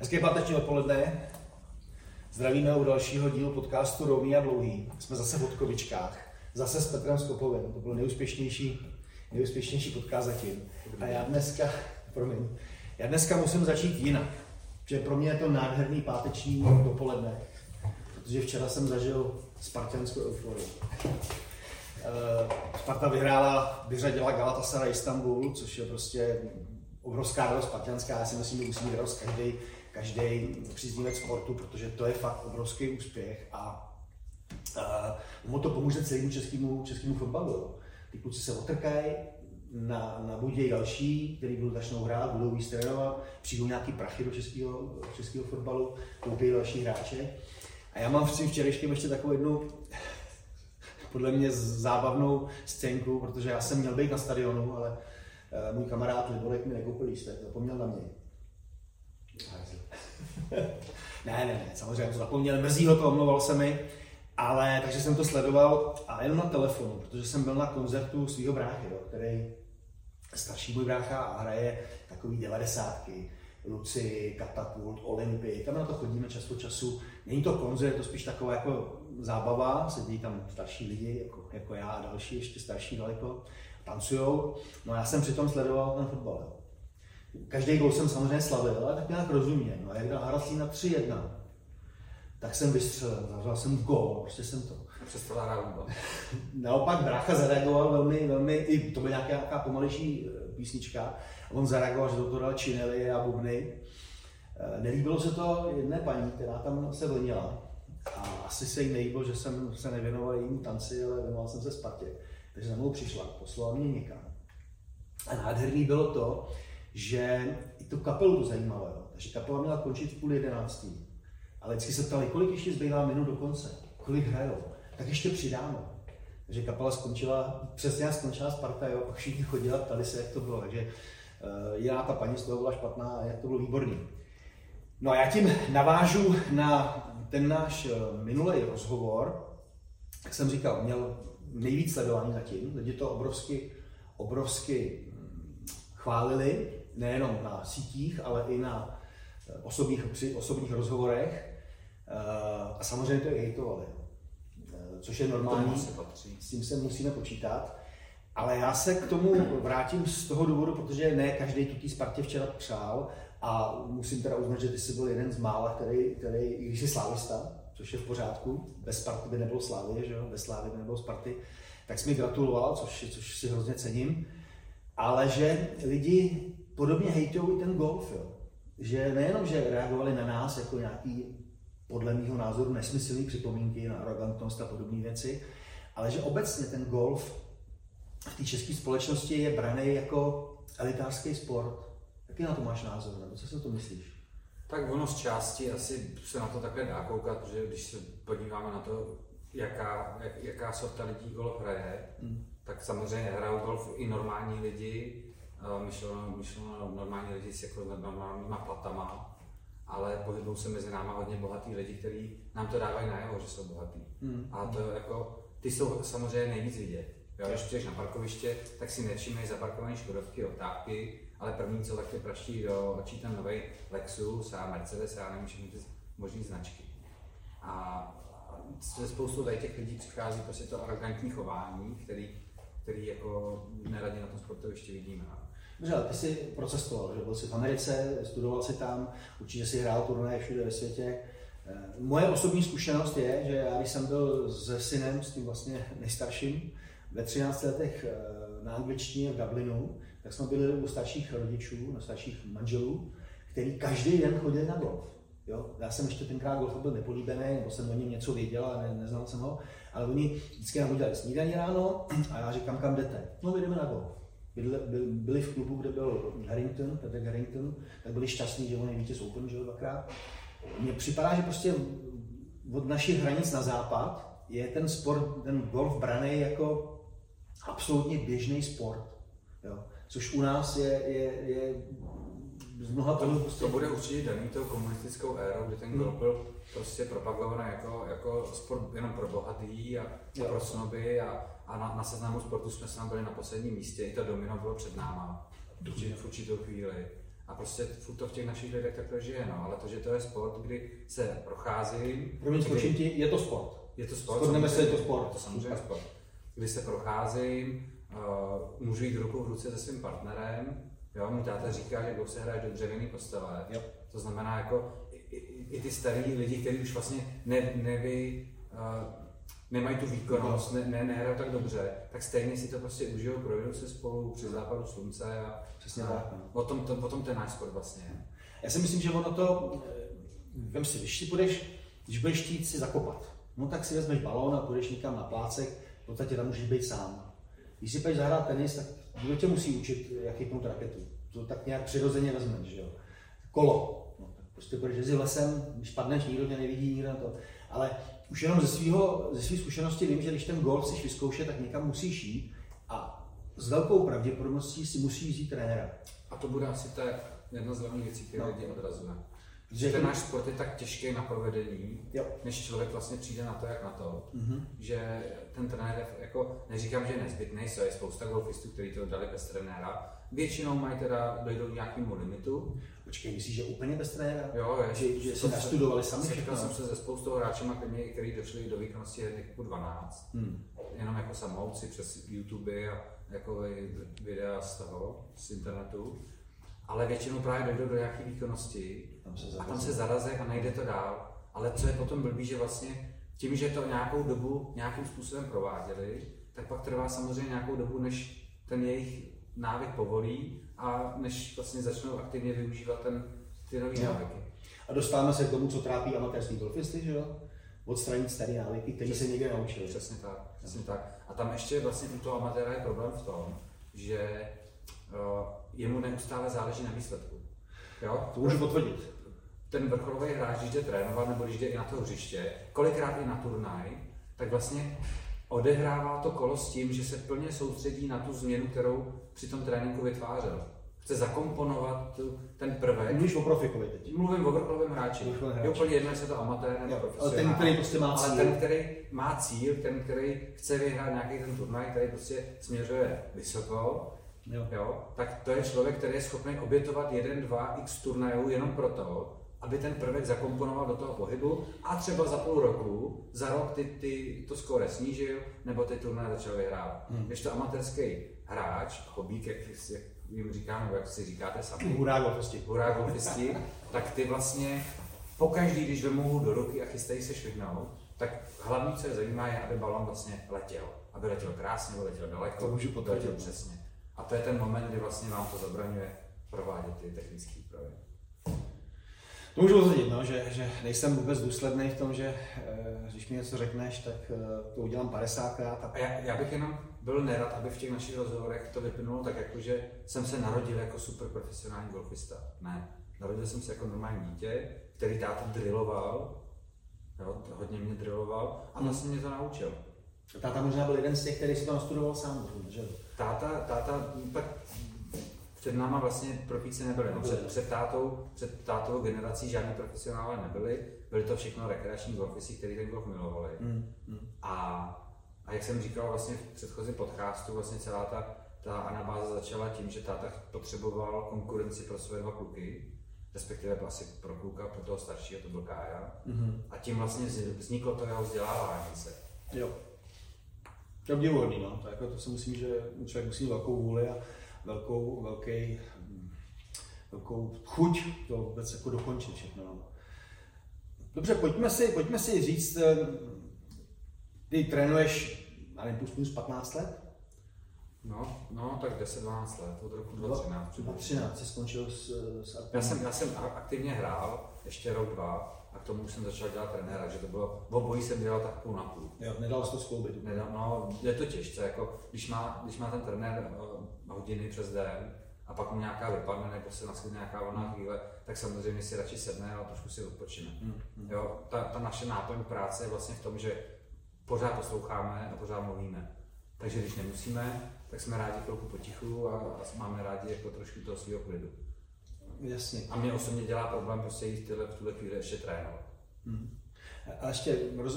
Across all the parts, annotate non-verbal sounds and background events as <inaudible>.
Hezké páteční odpoledne. Zdravíme u dalšího dílu podcastu Rovný a dlouhý. Jsme zase v Hodkovičkách. Zase s Petrem Skopovem. To byl nejúspěšnější, nejúspěšnější podcast zatím. A já dneska, promiň, já dneska musím začít jinak. Že pro mě je to nádherný páteční dopoledne. Protože včera jsem zažil spartianskou euforii. Eh, Sparta vyhrála, vyřadila Galatasaray Istanbul, což je prostě obrovská radost spartianská. Já si myslím, že musí mít radost každý, každý příznivec sportu, protože to je fakt obrovský úspěch a uh, mu to pomůže celému českému, českému fotbalu. Ty kluci se otrkají, na, nabudějí další, který budou začnou hrát, budou víc trénovat, přijdou nějaký prachy do českého, českého fotbalu, koupí další hráče. A já mám v tím včerejškem ještě takovou jednu podle mě zábavnou scénku, protože já jsem měl být na stadionu, ale uh, můj kamarád Liborek mi nekoupil lístek, zapomněl na mě. <laughs> ne, ne, ne, samozřejmě to zapomněl, mrzí ho to, omlouval se mi, ale takže jsem to sledoval a jenom na telefonu, protože jsem byl na koncertu svého bráchy, jo, který starší můj brácha a hraje takový devadesátky, Luci, Katapult, Olympy, tam na to chodíme často času. Není to koncert, to spíš taková jako zábava, sedí tam starší lidi, jako, jako já a další, ještě starší daleko, tancujou. No a já jsem přitom sledoval ten fotbal. Každý gol jsem samozřejmě slavil, ale tak nějak rozuměl. No a jak dal Haraslín na 3-1, tak jsem vystřelil, zavřel jsem gol, prostě jsem to. Přestal hrát <laughs> Naopak brácha zareagoval velmi, velmi, i to byla nějaká, nějaká pomalejší eh, písnička, a on zareagoval, že do toho dal činely a bubny. Eh, nelíbilo se to jedné paní, která tam se vlnila. A asi se jí nelíbilo, že jsem se nevěnoval jejímu tanci, ale věnoval jsem se Spartě. Takže za mnou přišla, poslala mě někam. A nádherný bylo to, že i tu kapelu to zajímalo. Jo. Takže kapela měla končit v půl jedenáctý. Ale vždycky se ptali, kolik ještě zbývá minut do konce, kolik hrajou, tak ještě přidáme. Takže kapela skončila, přesně jak skončila Sparta, jo, pak všichni chodili a ptali se, jak to bylo. Takže uh, jiná ta paní z toho byla špatná a jak to bylo výborný. No a já tím navážu na ten náš eh, minulý rozhovor, jak jsem říkal, měl nejvíc sledování zatím, lidi to obrovsky, obrovsky hm, chválili, nejenom na sítích, ale i na eh, osobních, při osobních rozhovorech. Eh, a samozřejmě to i hejtovali, což je normální, s tím se musíme počítat. Ale já se k tomu vrátím z toho důvodu, protože ne každý tu té Spartě včera přál a musím teda uznat, že ty jsi byl jeden z mála, který, který i když jsi slávista, což je v pořádku, bez Sparty by nebylo Slávy, že jo? bez Slávy by nebylo Sparty, tak jsi mi gratuloval, což, což si hrozně cením, ale že lidi podobně hejtují ten golf, jo? že nejenom, že reagovali na nás jako nějaký podle mého názoru nesmyslný připomínky na arrogantnost a podobné věci, ale že obecně ten golf v té české společnosti je braný jako elitářský sport, Jaký na to máš názor, nebo co si o to myslíš? Tak ono z části asi se na to takhle dá koukat, protože když se podíváme na to, jaká, jak, jaká sorta lidí golf hraje, hmm. tak samozřejmě hrajou golf i normální lidi, myšleno, myšleno normální lidi s jako normálníma platama, ale pohybují se mezi náma hodně bohatý lidi, kteří nám to dávají najevo, že jsou bohatý. Hmm. A to jako, ty jsou samozřejmě nejvíc vidět. Jo, když přijdeš na parkoviště, tak si nevšimneš zaparkované škodovky, otápky, ale první, co tak tě praští do očí ten nový Lexus a Mercedes a nevím všechny ty možné značky. A se spoustu tady těch lidí přichází prostě to arrogantní chování, který, který jako neradě na tom sportovišti vidíme. Dobře, ale ty jsi procestoval, že byl jsi v Americe, studoval si tam, určitě si hrál turnaje všude ve světě. Eh, moje osobní zkušenost je, že já když jsem byl se synem, s tím vlastně <laughs> nejstarším, ve 13 letech eh, na angličtině v Dublinu, tak jsme byli u starších rodičů, na starších manželů, který každý den chodili na golf. Jo? Já jsem ještě tenkrát golf byl nepolíbený, nebo jsem o něm něco věděl a ne, neznal jsem ho, ale oni vždycky nám udělali snídaní ráno <clears throat> a já říkám, kam jdete? No, jdeme na golf. Byli, byli v klubu, kde byl Harrington, Petr Harrington, tak byli šťastní, že on je vítěz Open, že jo, dvakrát. Mně připadá, že prostě od našich hranic na západ je ten sport, ten golf braný jako absolutně běžný sport. Jo což u nás je, je, je z mnoha to, prostě... to bude určitě daný tou komunistickou érou, kdy ten golf byl prostě propagovaný jako, jako sport jenom pro bohatý a, a pro snoby a, a na, na seznamu sportu jsme se byli na posledním místě, i to domino bylo před náma v určitou chvíli. A prostě furt to v těch našich lidech takhle žije, no. Ale to, že to je sport, kdy se procházím. Promiň, skočím ti, je to sport. Je to sport. Shodneme se, je to sport. Je to samozřejmě sport. Kdy se procházím, uh, můžu jít ruku v ruce se svým partnerem, jo, můj táta říká, že golf se hraje do dřevěné postele. Jo. To znamená, jako i, ty starý lidi, kteří už vlastně ne, nevy, uh, nemají tu výkonnost, ne, ne, nehrajou tak dobře, tak stejně si to prostě užijou, projdou se spolu při západu slunce a Přesně tak, no. o tom, to, o tom ten náš sport vlastně. Já si myslím, že ono to, eh, vem si, když si budeš, když budeš chtít si zakopat, no tak si vezmeš balón a půjdeš někam na plácek, v podstatě tam můžeš být sám. Když si půjdeš zahrát tenis, tak kdo tě musí učit, jak chytnout raketu. To tak nějak přirozeně vezmeš, že jo. Kolo. Prostě půjdeš jezdit lesem, když padneš, nikdo tě nevidí, nikdo na to. Ale už jenom ze svého, ze svých zkušenosti vím, že když ten golf chceš vyzkoušet, tak někam musíš jít a s velkou pravděpodobností si musíš vzít trenéra. A to bude asi ta jedna z hlavních věcí, které No. lidi odrazuje. Že ten náš sport je tak těžký na provedení, Jo. než člověk vlastně přijde na to, jak na to, Mhm. že ten trenér, jako, neříkám, že je nezbytný, jsou je spousta golfistů, kteří to dali bez trenéra. Většinou mají teda, dojdou k nějakému limitu. Počkej, myslíš, že úplně bez trenéra? Jo, je, Že, že si se- nastudovali sami všechno? jsem se se spoustou hráčema, kteří, kteří došli do výkonnosti handicap 12, Hmm. jenom jako samouci přes YouTube a jako videa z toho, z internetu. Ale většinou právě dojdou do nějaké výkonnosti Tam se a tam se zarazí a nejde to dál. Ale co je potom blbý, že vlastně tím, že to nějakou dobu nějakým způsobem prováděli, tak pak trvá samozřejmě nějakou dobu, než ten jejich návyk povolí a než vlastně začnou aktivně využívat ten, ty nové návyky. A dostáváme se k tomu, co trápí amatérský golfisty, že jo? Odstranit staré návyky, které se někde naučili. Přesně tak, přesně tak. A tam ještě vlastně u toho amatéra je problém v tom, že uh, jemu neustále záleží na výsledku. Jo? To můžu potvrdit. ten vrcholový hráč, když jde trénovat nebo když jde i na to hřiště, kolikrát i na turnaj, tak vlastně odehrává to kolo s tím, že se plně soustředí na tu změnu, kterou při tom tréninku vytvářel. Chce zakomponovat tu, ten prvek. Mluvíš o profikovi teď. Mluvím o vrcholovém hráči. Je úplně jedno, jestli je to amatér nebo Jo, ale profesionál. ten, který prostě má ale cíl. ten, který má cíl, ten, který chce vyhrát nějaký ten turnaj, který prostě směřuje vysoko, Jo. Jo, tak to je člověk, který je schopný obětovat jeden, dva x turnajů jenom proto, aby ten prvek zakomponoval do toho pohybu a třeba za půl roku, za rok ty, ty to skóre snížil, nebo ty turnaje začal vyhrávat. Hmm. Když to amatérský hráč, hobík, jak, jak jim říkáme, nebo jak si říkáte sami, Hurá golfisti. hurá golfisti, tak ty vlastně pokaždý, když vemou do ruky a chystají se švihnout, tak hlavní, co je zajímá, je, aby balon vlastně letěl. Aby letěl krásně, aby letěl daleko, To můžu potvrdit, letěl přesně. A to je ten moment, kdy vlastně vám to zabraňuje provádět ty technické úpravy. To můžu potvrdit, no, že, že nejsem vůbec důsledný v tom, že eh, když mi něco řekneš, tak eh, to udělám 50krát. A... A já, já bych jenom byl nerad, aby v těch našich rozhovorech to vyplynulo tak, jako že jsem se narodil jako super profesionální golfista. Ne. Narodil jsem se jako normální dítě, který táta drilloval, jo, hodně mě drilloval a vlastně mě to naučil. Táta možná byl jeden z těch, který si to nastudoval sám, že? jo? Táta, táta, tak před náma vlastně profíci nebyli. No, před, před, tátou, před tátovou generací žádní profesionálové nebyli. Byli to všechno rekreační golfisti, kteří ten golf milovali. Mm, mm. A, a jak jsem říkal vlastně v předchozím podcastu, vlastně celá ta, ta anabáze začala tím, že táta potřeboval konkurenci pro své dva kluky, respektive asi pro kluka, pro toho staršího, to byl Kája. Mm. A tím vlastně vz- vzniklo to jeho vzdělávání se. Jo. To je no. To, jako, to si myslím, že člověk musí velkou vůli a velkou, velký, velkou chuť to vůbec jako dokončit všechno. No. Dobře, pojďme si, pojďme si říct, eh, ty trénuješ, nevím, plus minus 15 let? No, no, tak 10-12 let, od roku 2013. přibližně. 13 jsi skončil s, s Já jsem, já jsem aktivně hrál ještě rok, dva a k tomu už jsem začal dělat trenéra, že to bylo, v obojí jsem dělal tak půl na půl. Jo, nedal jsi to skloubit. No, je to těžce, jako když má, když má ten trenér uh, hodiny přes den a pak mu nějaká vypadne nebo se naskytne nějaká volná chvíle, tak samozřejmě si radši sedne a trošku si odpočine. Hmm, hmm. Jo, ta, ta naše náplň práce je vlastně v tom, že pořád posloucháme a pořád mluvíme. Takže když nemusíme, tak jsme rádi chvilku potichu a, a máme rádi jako trošku toho svého klidu. Jasně. A mě osobně dělá problém prostě jít tyhle, v tuhle chvíli ještě trénovat. Hmm. A ještě, roz,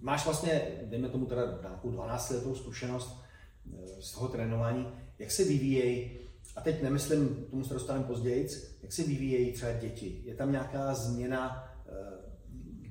máš vlastně, dejme tomu teda nějakou 12 letou zkušenost z toho trénování, jak se vyvíjejí a teď nemyslím, tomu se dostaneme později, jak se vyvíjejí třeba děti? Je tam nějaká změna eh,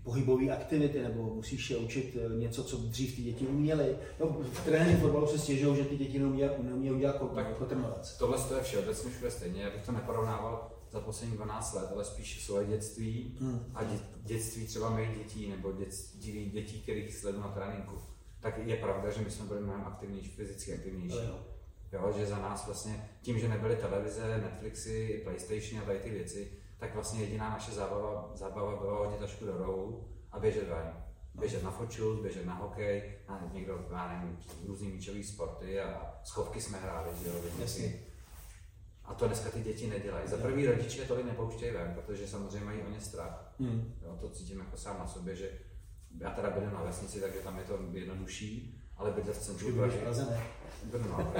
pohybové aktivity, nebo musíš je učit eh, něco, co dřív ty děti uměly. No, v tréninku fotbalu se stěžují, že ty děti neumí, neumí udělat tak kotrmelec. Tohle je všeobecně všude stejně, já bych to neporovnával za poslední 12 let, ale spíš svoje dětství hmm. a dě, dětství třeba mých dětí nebo dětství dětí, kterých sledu na tréninku. Tak je pravda, že my jsme byli mnohem aktivnější, fyzicky aktivnější. Jo. jo. že za nás vlastně tím, že nebyly televize, Netflixy, PlayStation a tady ty věci, tak vlastně jediná naše zábava, zábava byla hodit tašku do rohu a běžet ven. No. Běžet na fočul, běžet na hokej, na někdo, já nevím, různý míčový sporty a schovky jsme hráli, že jo, Jasně. A to dneska ty děti nedělají. Za prvý rodiče tolik nepouštějí ven, protože samozřejmě mají o ně strach. Hmm. Jo, to cítím jako sám na sobě, že já teda bydlím na vesnici, takže tam je to jednodušší, ale bydlet v centru Prahy. no,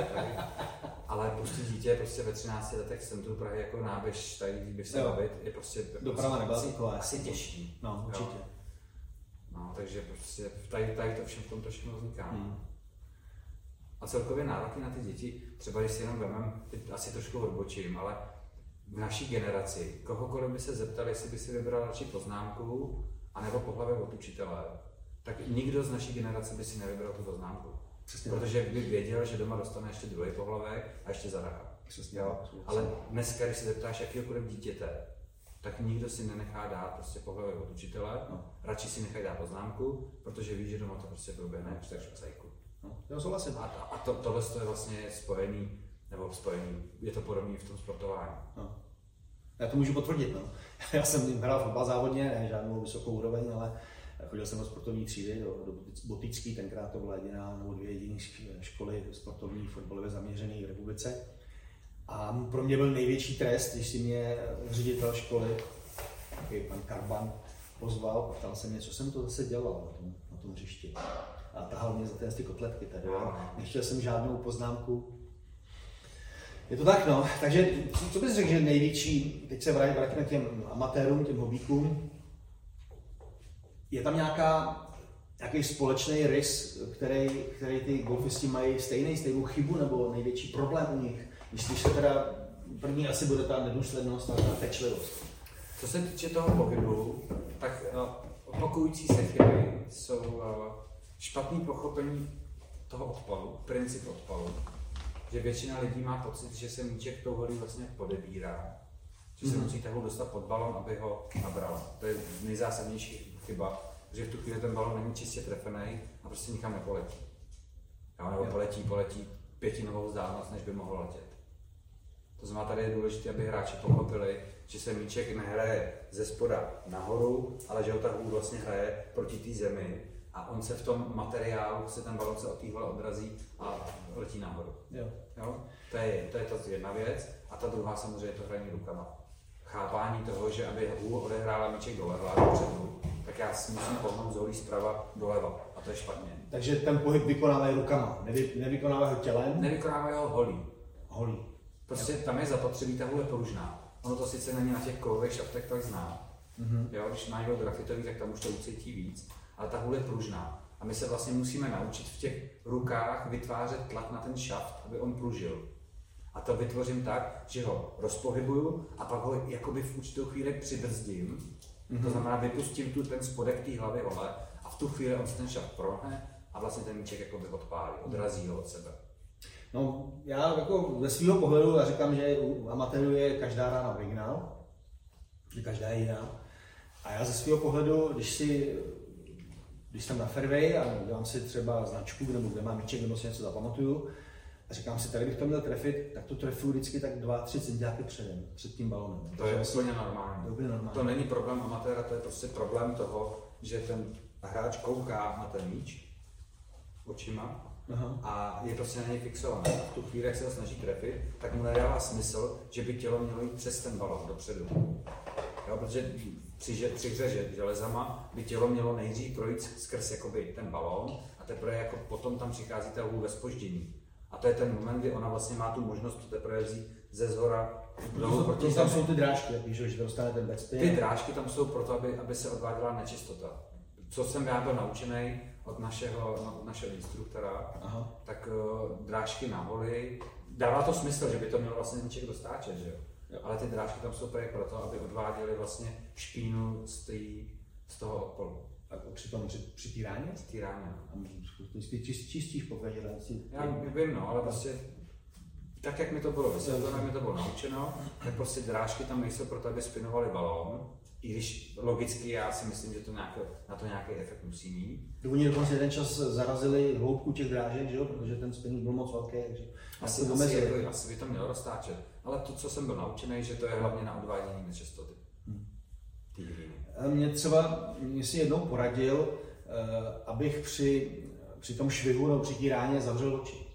ale pustit dítě prostě ve 13 letech v centru Prahy jako náběž, tady bych se bavit, je prostě Doprava nebyla asi, asi těžší. No, určitě. Jo. No, takže prostě tady, tady to všem v tom to všechno vzniká. Hmm. A celkově nároky na ty děti, třeba když si jenom vemem, teď asi trošku odbočím, ale v naší generaci, kohokoliv by se zeptal, jestli by si vybral radši poznámku, anebo pohlavě od učitele, tak nikdo z naší generace by si nevybral tu poznámku. Přesně. Protože by věděl, že doma dostane ještě druhý pohlavek a ještě zaracha. Přesně. Jo? Ale dneska, když se zeptáš jakýkoliv dítěte, tak nikdo si nenechá dát prostě pohlavek od učitele, no. radši si nechají dát poznámku, protože ví, že doma to prostě proběhne v No, já souhlasím. A, a to, tohle je vlastně spojený, nebo spojený, je to podobné v tom sportování. No. Já to můžu potvrdit. No. <laughs> Já jsem hrál fotbal závodně, ne žádnou vysokou úroveň, ale chodil jsem do sportovní třídy, do, do Botický, tenkrát to byla jediná nebo dvě jediné školy sportovní fotbalové zaměřené v republice. A pro mě byl největší trest, když si mě ředitel školy, takový pan Karban, pozval, ptal se mě, co jsem to zase dělal na tom, na tom hřišti a tahal mě za ty, ty kotletky tady. Nechtěl jsem žádnou poznámku. Je to tak, no. Takže co bys řekl, že největší, teď se vrátíme těm amatérům, těm hobíkům, je tam nějaká, nějaký společný rys, který, který ty golfisti mají stejný, stejnou chybu nebo největší problém u nich? Myslíš, že teda první asi bude ta nedůslednost a ta pečlivost? Co se týče toho pohybu, tak uh, opakující se chyby jsou uh, špatný pochopení toho odpalu, princip odpalu, že většina lidí má pocit, že se míček tou holí vlastně podebírá, že se mm-hmm. musí tahu dostat pod balon, aby ho nabral. To je nejzásadnější chyba, že v tu chvíli ten balon není čistě trefený a prostě nikam nepoletí. Jo, nebo poletí, poletí pětinovou vzdálenost, než by mohl letět. To znamená, tady je důležité, aby hráči pochopili, že se míček nehraje ze spoda nahoru, ale že ho ta hůl vlastně hraje proti té zemi a on se v tom materiálu, se ten balon se od téhle odrazí a letí nahoru. Jo. Jo? To, je, to je ta jedna věc. A ta druhá samozřejmě je to hraní rukama. Chápání toho, že aby hůl odehrála míček doleva, dopředu, tak já si musím pohnout z holí zprava doleva. A to je špatně. Takže ten pohyb vykonávají rukama, nevy, nevykonávají ho tělem? Nevykonávají ho holí. Holí. Prostě tam je zapotřebí, ta hůl je pružná. Ono to sice není na těch kovových šaftech tak zná. Mm-hmm. Jo, když má někdo grafitový, tak tam už to ucítí víc ale ta hůl je pružná. A my se vlastně musíme naučit v těch rukách vytvářet tlak na ten šaft, aby on pružil. A to vytvořím tak, že ho rozpohybuju a pak ho jakoby v určitou chvíli přibrzdím. Mm-hmm. To mhm. znamená, vypustím tu ten spodek té hlavy hole a v tu chvíli on se ten šaft prohne a vlastně ten míček jakoby odpálí, odrazí ho od sebe. No, já jako ze svého pohledu, já říkám, že u amatérů je každá rána originál, že každá je jiná. A já ze svého pohledu, když si když jsem na fairway a dělám si třeba značku, nebo kde mám míček, nebo si něco zapamatuju, a říkám si, tady bych to měl trefit, tak to trefuju vždycky tak 2-3 cm předem, před tím balonem. To je úplně normální. To, normální. to není problém amatéra, to je prostě problém toho, že ten hráč kouká na ten míč očima Aha. a je prostě na něj fixovaný. V tu chvíli, jak se ho snaží trefit, tak mu nedává smysl, že by tělo mělo jít přes ten balon dopředu. Jo, protože při, při hře železama by tělo mělo nejdřív projít skrz jakoby, ten balón a teprve jako potom tam přichází ta hůl ve spoždění. A to je ten moment, kdy ona vlastně má tu možnost to teprve vzít ze zhora dolů proti to, Tam jsou ty drážky, jak víš, že dostane ten backspin. Ty drážky tam jsou proto, aby, aby se odváděla nečistota. Co jsem já byl naučený od našeho, od našeho instruktora, Aha. tak uh, drážky na holi dává to smysl, že by to měl vlastně míček dostáčet, že jo? Jo. Ale ty drážky tam jsou právě proto, aby odváděly vlastně špínu z, tý, z toho odpolu. A při tom při, při týráně? Z té rány. no. A ty čist, čistíš po každé ráci. Já vím, no, ale prostě tak, jak mi to bylo vysvětleno, mi to bylo naučeno, tak prostě drážky tam nejsou proto, aby spinovaly balón, i když logicky já si myslím, že to nějaký, na to nějaký efekt musí mít. Oni dokonce jeden čas zarazili hloubku těch drážek, že jo? protože ten spinning byl moc velký, takže Asi, asi, jako, asi by to mělo roztáčet. Ale to, co jsem byl naučený, že to je hlavně na odvádění nečistoty. Ty hlíny. A Mě třeba, mě si jednou poradil, eh, abych při, při tom švihu nebo při týráně zavřel oči.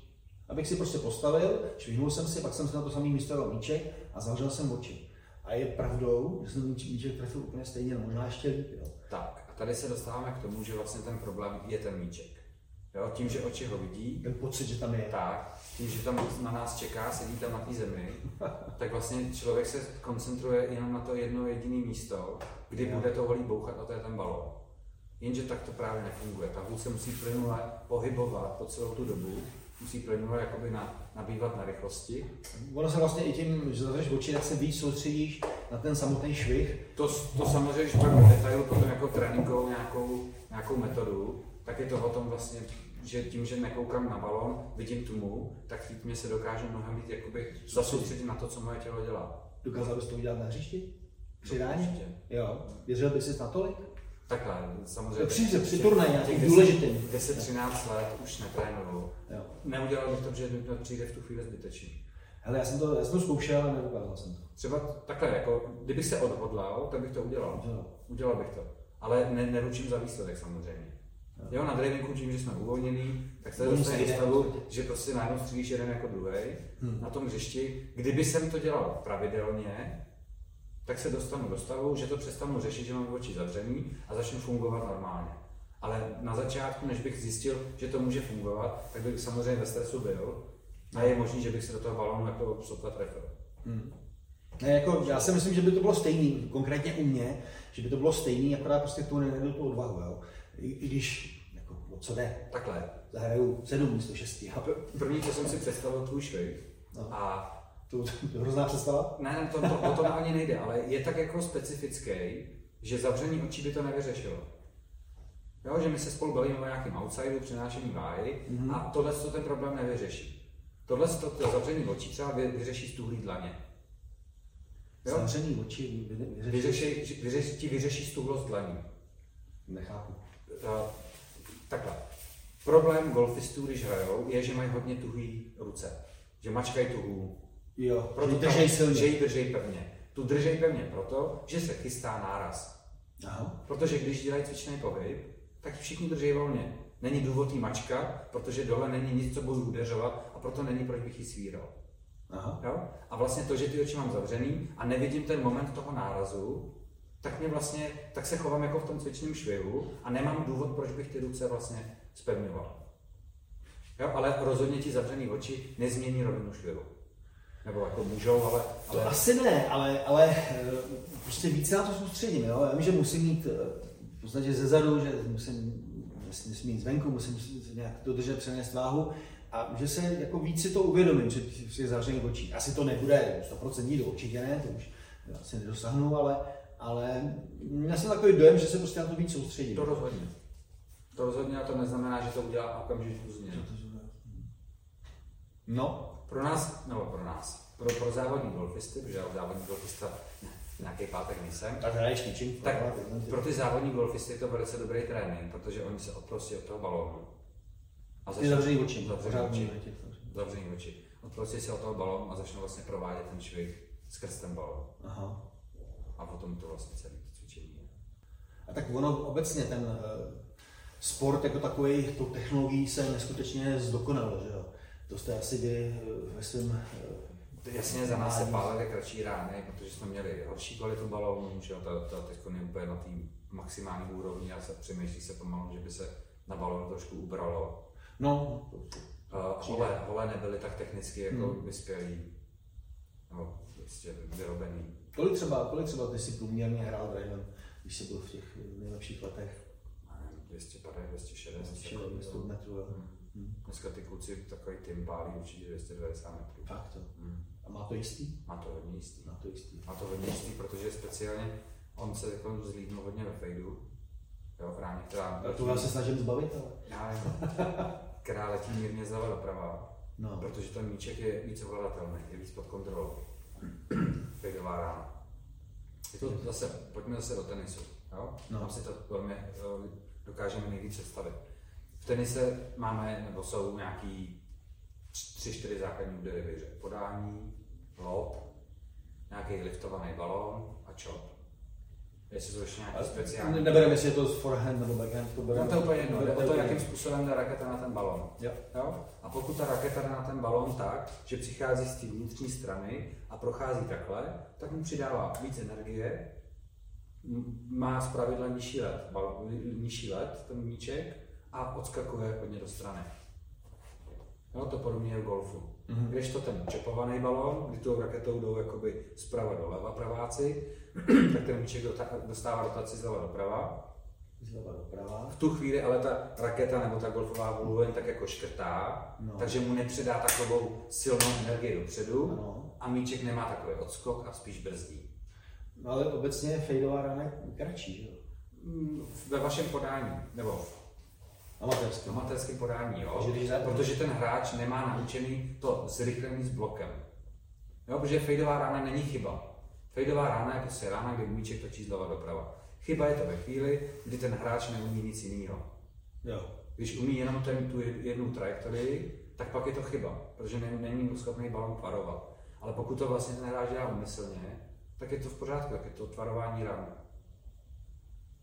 Abych si prostě postavil, švihnul jsem si, pak jsem si na to samý místo dal míček a zavřel jsem oči. A je pravdou, že jsem míč- míček trefil úplně stejně, možná ještě líp. Jo. Tak, a tady se dostáváme k tomu, že vlastně ten problém je ten míček. Jo, tím, že oči ho vidí, Ten pocit, že tam je. tak, tím, že tam na nás čeká, sedí tam na té zemi, <laughs> tak vlastně člověk se koncentruje jenom na to jedno jediné místo, kdy Jo. bude to holí bouchat a to je ten balón. Jenže tak to právě nefunguje. Ta hůl se musí plynule pohybovat po celou tu dobu, musí plynule jakoby na, nabývat na rychlosti. Ono se vlastně i tím, že zavřeš oči, tak se víc soustředíš na ten samotný švih. To, to samozřejmě, když pak detailu potom jako tréninkovou nějakou, nějakou metodu, tak je to o tom vlastně, že tím, že nekoukám na balon, vidím tmu, tak v té tmě se dokážu mnohem víc jakoby zasoustředit na to, co moje tělo dělá. Dokázal bys to udělat na hřišti? Při ráně? Jo. Věřil bys si na tolik? Takhle, samozřejmě. Při, při turnaji, těch nějakým 10 důležitým. 10-13 let už netrénuju. Jo. Neudělal bych to, protože mi to přijde v tu chvíli zbytečný. Hele, já jsem to, já jsem to zkoušel, ale nedokázal jsem to. Třeba takhle, jako, kdybych se odhodlal, tak bych to udělal. Jo. Udělal bych to. Ale ne, neručím za výsledek samozřejmě. Jo, na drivingu tím, že jsme uvolnění, tak se dostane do stavu, že prostě najednou střílíš jeden jako druhý Hmm. na tom hřišti. Kdyby jsem to dělal pravidelně, tak se dostanu do stavu, že to přestanu řešit, že mám oči zavřený a začnu fungovat normálně. Ale na začátku, než bych zjistil, že to může fungovat, tak bych samozřejmě ve stresu byl a je možné, že bych se do toho balónu jako sotva trefil. Hmm. Ne, jako, já si myslím, že by to bylo stejný, konkrétně u mě, že by to bylo stejný, akorát prostě tu nejdu tu odvahu, jo. I, když, o co jde, Takhle. zahraju sedm místo šesti. A První, co jsem si představil, tvůj švih. No. A to, to je hrozná představa. Ne, ne, to, to, o to ani nejde, ale je tak jako specifický, že zavření očí by to nevyřešilo. Jo, že my se spolu bavíme o nějakém outsidu, přinášení váhy Mhm. mm-hmm. a tohle to ten problém nevyřeší. Tohle to, to zavření očí třeba vy, vyřeší stuhlý dlaně. Jo? Zavřený oči, vy, vy, Vyřeší, vyřeší, ti vyřeší stuhlost dlaní. Nechápu. Takhle. Problém golfistů, když hrajou, je, že mají hodně tuhý ruce. Že mačkají tu hůl. Jo, Proto že držej silně. Že ji držej pevně. Tu držej pevně proto, že se chystá náraz. Aha. Protože když dělají cvičný pohyb, tak všichni drží volně. Není důvod jí mačka, protože dole není nic, co budu udeřovat a proto není, proč bych ji svíral. Aha. Jo? A vlastně to, že ty oči mám zavřený a nevidím ten moment toho nárazu, tak mě vlastně, tak se chovám jako v tom cvičném švihu a nemám důvod, proč bych ty ruce vlastně spevňoval. Jo? Ale rozhodně ti zavřený oči nezmění rovinu švihu. Nebo jako můžou, ale, To ale asi ne, ale, ale eh, prostě více na to soustředím. Jo? Já vím, že musím mít eh, v podstatě ze zadu, že musím, musím, musím mít zvenku, musím si nějak dodržet přenést váhu a že se jako víc si to uvědomím při, při zavření očí. Asi to nebude 100% jít, určitě ne, to už asi nedosáhnu, ale, ale já jsem takový dojem, že se prostě na to víc soustředím. to rozhodně. To rozhodně a to neznamená, že to udělá okamžitou změnu. No, Pro nás, nebo pro nás, pro, pro závodní golfisty, protože já závodní golfista nějaký pátek nejsem, tak hraješ ničím. tak pro ty závodní golfisty je to velice dobrý trénink, protože oni se odprostí od toho balónu. A Ty zavřený oči, Zavřený oči. Zavřený oči. Odprostí se od toho balónu a začnou vlastně provádět ten švih skrz ten balón. Aha. A potom to vlastně celé to cvičení je. A tak ono obecně ten eh, sport jako takový, tou technologií se neskutečně zdokonal, že jo. To jste asi vy eh, ve svém eh, Jasně, za nás se pálily kratší rány, protože jsme měli horší kvalitu balónu, že jo, ta, ta teď je úplně na té maximální úrovni a se přemýšlí se pomalu, že by se na balón trošku ubralo. No, Uh, hole, hole nebyly tak technicky jako Hmm. vyspělí, nebo prostě vyrobený. Kolik třeba, kolik třeba ty si průměrně hrál drivem, když jsi byl v těch nejlepších letech? Já nevím, 250, 260, 200 metrů, jo. Hmm. Hmm. Dneska ty kluci takový tým pálí určitě 290 metrů. Fakt to. Hmm. A má to jistý? Má to hodně jistý. Má to jistý. Má to hodně jistý, protože speciálně on se jako zlídnul hodně ve fejdu. Jo, v ráně, která... Já to já se snažím zbavit, ale... Já nevím, která letí mírně zleva doprava. No. Protože ten míček je víc ovladatelný, je víc pod kontrolou. Fejdová rána. Je to zase, pojďme zase do tenisu. Jo? No. Tam si to velmi dokážeme nejvíc představit. V tenise máme, nebo jsou nějaký tři, čtyři základní údery v. Podání, lob, nějaký liftovaný balón a chop. Jestli to ještě nějaký speciální. Nebereme, jestli je to z forehand nebo backhand, to bereme. No to je úplně jedno, o to, jakým způsobem ta raketa na ten balón. Jo. jo. A pokud ta raketa jde na ten balón tak, že přichází z té vnitřní strany a prochází takhle, tak mu přidává víc energie, má zpravidla nižší let, nižší let ten míček a odskakuje hodně do strany. No, to podobně je v golfu. Mm-hmm. Když to ten čepovaný balón, kdy tou raketou jdou jakoby zprava doleva praváci, <clears throat> tak ten míček dostává rotaci zleva doprava. Zleva doprava. V tu chvíli ale ta raketa nebo ta golfová jen tak jako škrtá, no. takže mu nepředá takovou silnou energii dopředu ano. a míček nemá takový odskok a spíš brzdí. No ale obecně fejdová rána je kratší, že jo? Mm, ve vašem podání, nebo Amatérském. Amatérském podání, jo. Že protože ten hráč nemá naučený to zrychlení s blokem. Jo, protože fejdová rána není chyba. Fejdová rána je prostě rána, kdy míček točí zleva doprava. Chyba je to ve chvíli, kdy ten hráč neumí nic jiného. Jo. Když umí jenom ten, tu jednu trajektorii, tak pak je to chyba, protože není schopný balon tvarovat. Ale pokud to vlastně ten hráč dělá umyslně, tak je to v pořádku, tak je to tvarování ran.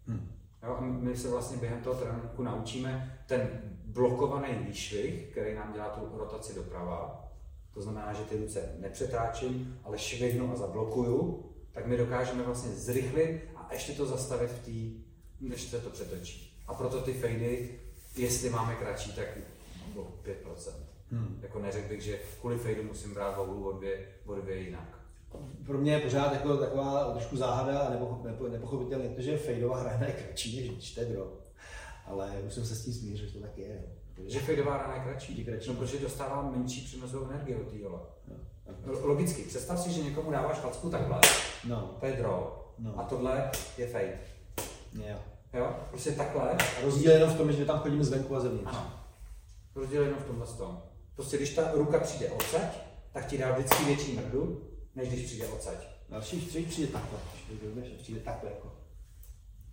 Hmm. Jo, a my se vlastně během toho tréninku naučíme ten blokovaný výšvih, který nám dělá tu rotaci doprava, to znamená, že ty ruce nepřetáčím, ale švihnu a zablokuju, tak my dokážeme vlastně zrychlit a ještě to zastavit v té, než se to přetočí. A proto ty fejdy, jestli máme kratší, tak 5%. Hmm. Jako neřekl bych, že kvůli fejdu musím brát voulu o dvě, o dvě jinak pro mě je pořád jako taková trošku záhada a nepochopitelné to, že fejdová hra je kratší než čtedro. Ale už jsem se s tím smířil, že to tak je. Že fejdová hra je kratší? kratší. No, protože dostává menší přenosovou energii od jola. No, Logicky, představ si, že někomu dáváš facku takhle, no. to je draw, no. a tohle je fade. Jo. Jo, prostě takhle. A rozdíl jenom v tom, že tam chodíme zvenku a zevnitř. Ano. Rozdíl jenom v tomhle tom. Prostě když ta ruka přijde odsaď, tak ti dá vždycky větší mrdu, než když přijde odsaď. Další když přijde takhle, když přijde takhle jako.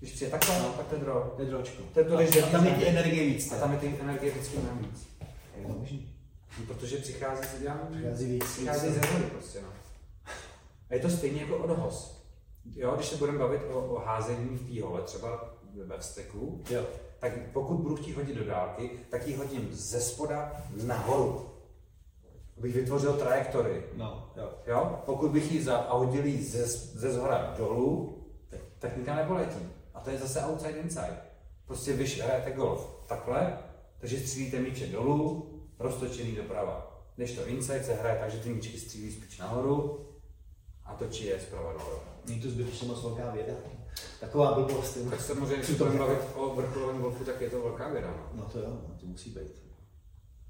Když přijde takhle, no, tak to je dro. To je dročko. To je to, když a, tam je ty energie víc. A tam je ty energie vždycky mnohem víc. Je to možný? No, protože přichází, já, přichází víc. Přichází ze zhody prostě, no. A je to stejně jako od hos. Jo, když se budeme bavit o, o házení v té hole, třeba ve vzteku, jo. tak pokud budu chtít hodit do dálky, tak ji hodím ze spoda nahoru bych vytvořil trajektory. No, jo. jo. Pokud bych ji zaudil ze, ze zhora dolů, tak nikam nepoletí. A to je zase outside inside. Prostě vy hrajete golf takhle, takže střílíte míče dolů, roztočený doprava. Než to inside se hraje tak, že ty míčky střílí spíš nahoru a točí je zprava dolů. Není to zbytečně moc velká věda. Taková blbost. Tak samozřejmě, když <laughs> se bavit o vrcholovém golfu, tak je to velká věda. No, no to jo, to musí být.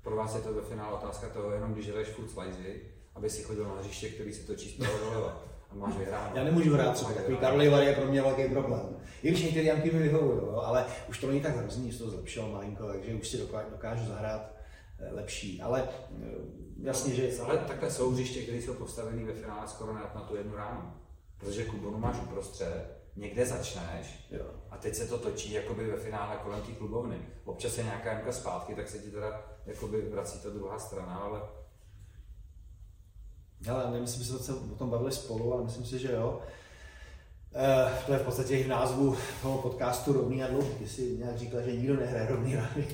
Pro vás je to ve finále otázka toho, jenom když jdeš furt slizy, aby si chodil na hřiště, který se točí zprava doleva. A máš vyhrát. Já nemůžu hrát třeba takový Karlivar je pro mě velký problém. I když některé jamky mi vyhovují, ale už to není tak hrozný, že to zlepšilo malinko, takže už si dokážu zahrát eh, lepší. Ale eh, jasně, že... Ale takhle jsou hřiště, které jsou postavené ve finále skoro na, na tu jednu ránu. Protože kubonu máš uprostřed, někde začneš jo. a teď se to točí jakoby ve finále kolem té klubovny. Občas je nějaká jamka zpátky, tak se ti teda jakoby vrací ta druhá strana, ale ale nemyslím, že se o tom bavili spolu, ale myslím si, že jo. E, to je v podstatě i v názvu toho podcastu Rovný a dlouhý. Ty jsi nějak říkal, že nikdo nehraje rovný rány.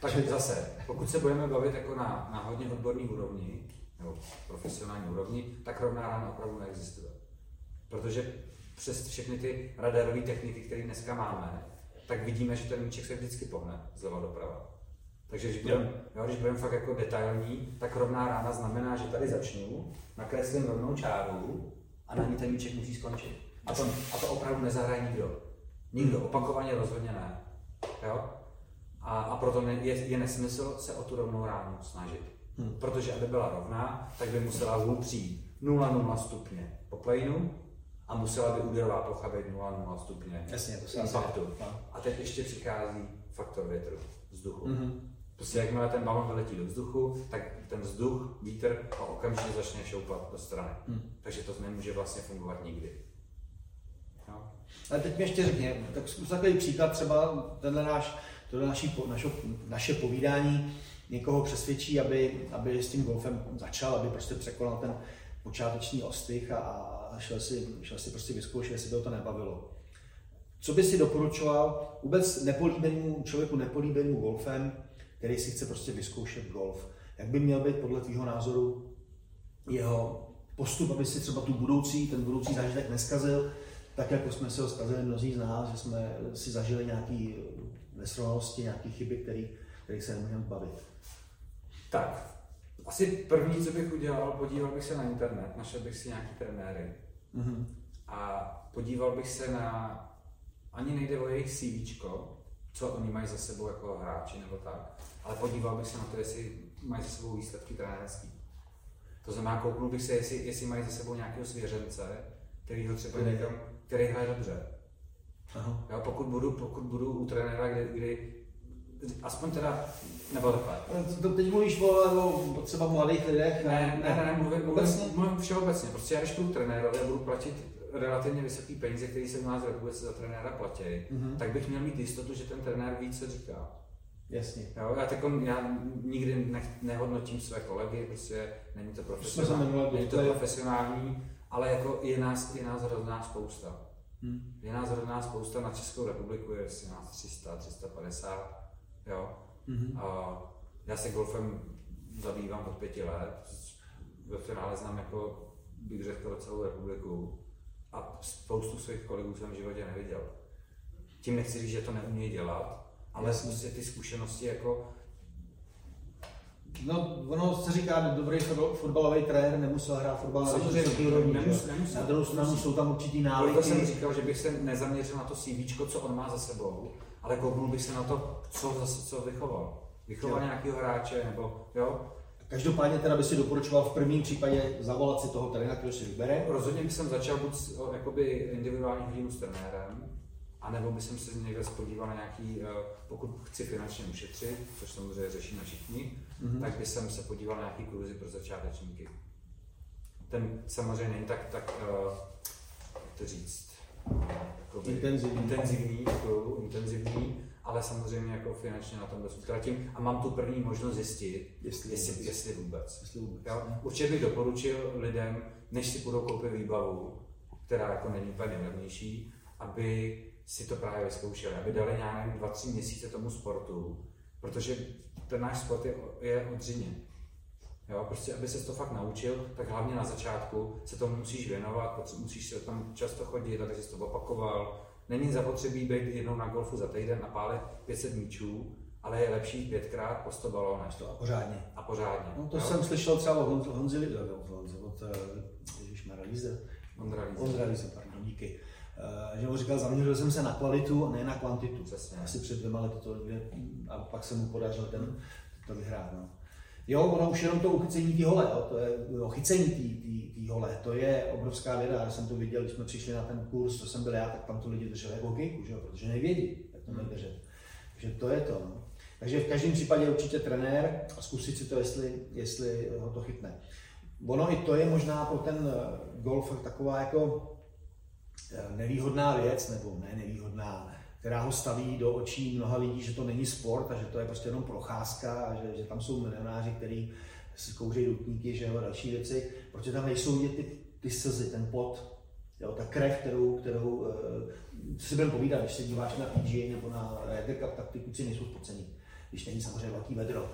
Takže zase, pokud se budeme bavit jako na, na hodně odborný úrovni, nebo profesionální úrovni, tak rovná rána opravdu neexistuje. Protože přes všechny ty radarové techniky, které dneska máme, tak vidíme, že ten míček se vždycky pohne zleva doprava. Takže když budeme budem fakt jako detailní, tak rovná rána znamená, že tady začnu, nakreslím rovnou čáru a na ní ten míček musí skončit. A to, a to opravdu nezahraje nikdo. Nikdo, opakovaně rozhodně ne. Jo? A, a proto je, je nesmysl se o tu rovnou ránu snažit. Hmm. Protože aby byla rovná, tak by musela hůl přijít 0,0 stupně po plejnu a musela by úderová plocha být 0,0 stupně Jasně, to se impaktu. A teď ještě přichází faktor větru, vzduchu. Mm-hmm. Prostě jakmile ten balon vyletí do vzduchu, tak ten vzduch, vítr a okamžitě začne šoupat do strany. Mm. Takže to nemůže vlastně fungovat nikdy. No. Ale teď mi ještě řekně, tak zkus takový příklad, třeba tenhle náš, tohle naší, našo, naše povídání někoho přesvědčí, aby, aby s tím golfem začal, aby prostě překonal ten počáteční ostych a, a šel, si, šel si prostě vyzkoušet, jestli by ho to nebavilo. Co by si doporučoval vůbec nepolíbenému člověku, nepolíbenému golfem, který si chce prostě vyzkoušet golf? Jak by měl být podle tvýho názoru jeho postup, aby si třeba tu budoucí, ten budoucí zážitek neskazil, tak jako jsme se ho zkazili mnozí z nás, že jsme si zažili nějaké nesrovnalosti, nějaké chyby, který, který se nemůžeme bavit. Tak, asi první, co bych udělal, podíval bych se na internet, našel bych si nějaký trenéry. Mm-hmm. A podíval bych se na, ani nejde o jejich CV, co oni mají za sebou jako hráči nebo tak, ale podíval bych se na to, jestli mají za sebou výsledky trenérský. To znamená, kouknul bych se, jestli, jestli mají za sebou nějakého svěřence, který ho třeba někam, který hraje dobře. Aha. Jo, pokud, budu, pokud budu u trenéra, kdy, kdy aspoň teda, nebo takhle. To teď mluvíš o, o třeba mladých lidech? Ne, ne, ne, ne mluvím, obecně? mluvím všeobecně. Prostě já když budu trenérovi a budu platit relativně vysoký peníze, který se u nás v republice za trenéra platí, mm-hmm. tak bych měl mít jistotu, že ten trenér ví, co říká. Jasně. Jo, já, takom, já nikdy ne, nehodnotím své kolegy, prostě není to profesionální, není to profesionální ale jako je nás, je nás hrozná spousta. Hmm. Je nás hrozná spousta, na Českou republiku je asi nás 300, 350, jo. Hmm. A já se golfem zabývám od pěti let, ve finále znám jako bych řekl celou republiku a spoustu svých kolegů jsem v životě neviděl. Tím nechci říct, že to neumí dělat, ale prostě ty zkušenosti jako No, ono se říká, že dobrý fotbalový trenér nemusel hrát fotbal na vysoké úrovni. Na druhou stranu jsou tam určitý návyky. Proto jsem říkal, že bych se nezaměřil na to CV, co on má za sebou, ale kouknul bych se na to, co, zase, co vychoval. Vychoval nějakého hráče, nebo jo, Každopádně teda by si doporučoval v prvním případě zavolat si toho trenéra, který si vybere? Rozhodně bych začal buď jakoby individuální hodinu s trenérem, a nebo bych se někde spodíval na nějaký, eh, pokud chci finančně ušetřit, což samozřejmě řešíme všichni, mm-hmm. tak bych se podíval na nějaký kurzy pro začátečníky. Ten samozřejmě není tak, tak uh, jak to říct, intenzivní. intenzivní, jako, intenzivní, ale samozřejmě jako finančně na tom dost utratím a mám tu první možnost zjistit, jestli, jestli, vůbec. jestli vůbec. Jestli vůbec. Jo? Určitě bych doporučil lidem, než si budou koupit výbavu, která jako není úplně nejlevnější, aby si to právě vyzkoušeli, aby dali nějaké dva, tři měsíce tomu sportu, protože ten náš sport je, je odřině. Jo, prostě, aby se to fakt naučil, tak hlavně na začátku se tomu musíš věnovat, musíš se tam často chodit, aby si to opakoval. Není zapotřebí být jednou na golfu za týden a pálit 500 míčů, ale je lepší pětkrát po 100 balónech. A pořádně. A pořádně. No to jo? jsem slyšel třeba od Honzi, Honzi, od, od, od Ježišmara Líze. Ondra Líze. Ondra Líze, pardon, díky. Uh, že mu říkal, zaměřil jsem se na kvalitu a ne na kvantitu. Přesně. Asi před dvěma lety to a pak se mu podařilo ten, to vyhrát. No. Jo, ono už jenom to uchycení té hole, jo, to je jo, chycení té hole, to je obrovská věda. Já jsem to viděl, když jsme přišli na ten kurz, to jsem byl já, tak tam to lidi drželi jako hokejku, že jo, protože nevědí, jak to mají držet. Takže to je to. No. Takže v každém případě určitě trenér a zkusit si to, jestli, jestli ho to chytne. Ono i to je možná pro ten eh, golf taková jako eh, nevýhodná věc, nebo ne nevýhodná, která ho staví do očí mnoha lidí, že to není sport a že to je prostě jenom procházka a že, že tam jsou milionáři, kteří si kouří dutníky, že jo, další věci, protože tam nejsou vidět ty, ty slzy, ten pot, jo, ta krev, kterou, kterou uh, si budeme povídat, když se díváš na PGA nebo na Ryder Cup, tak ty kluci nejsou spocení, když není samozřejmě velký vedro.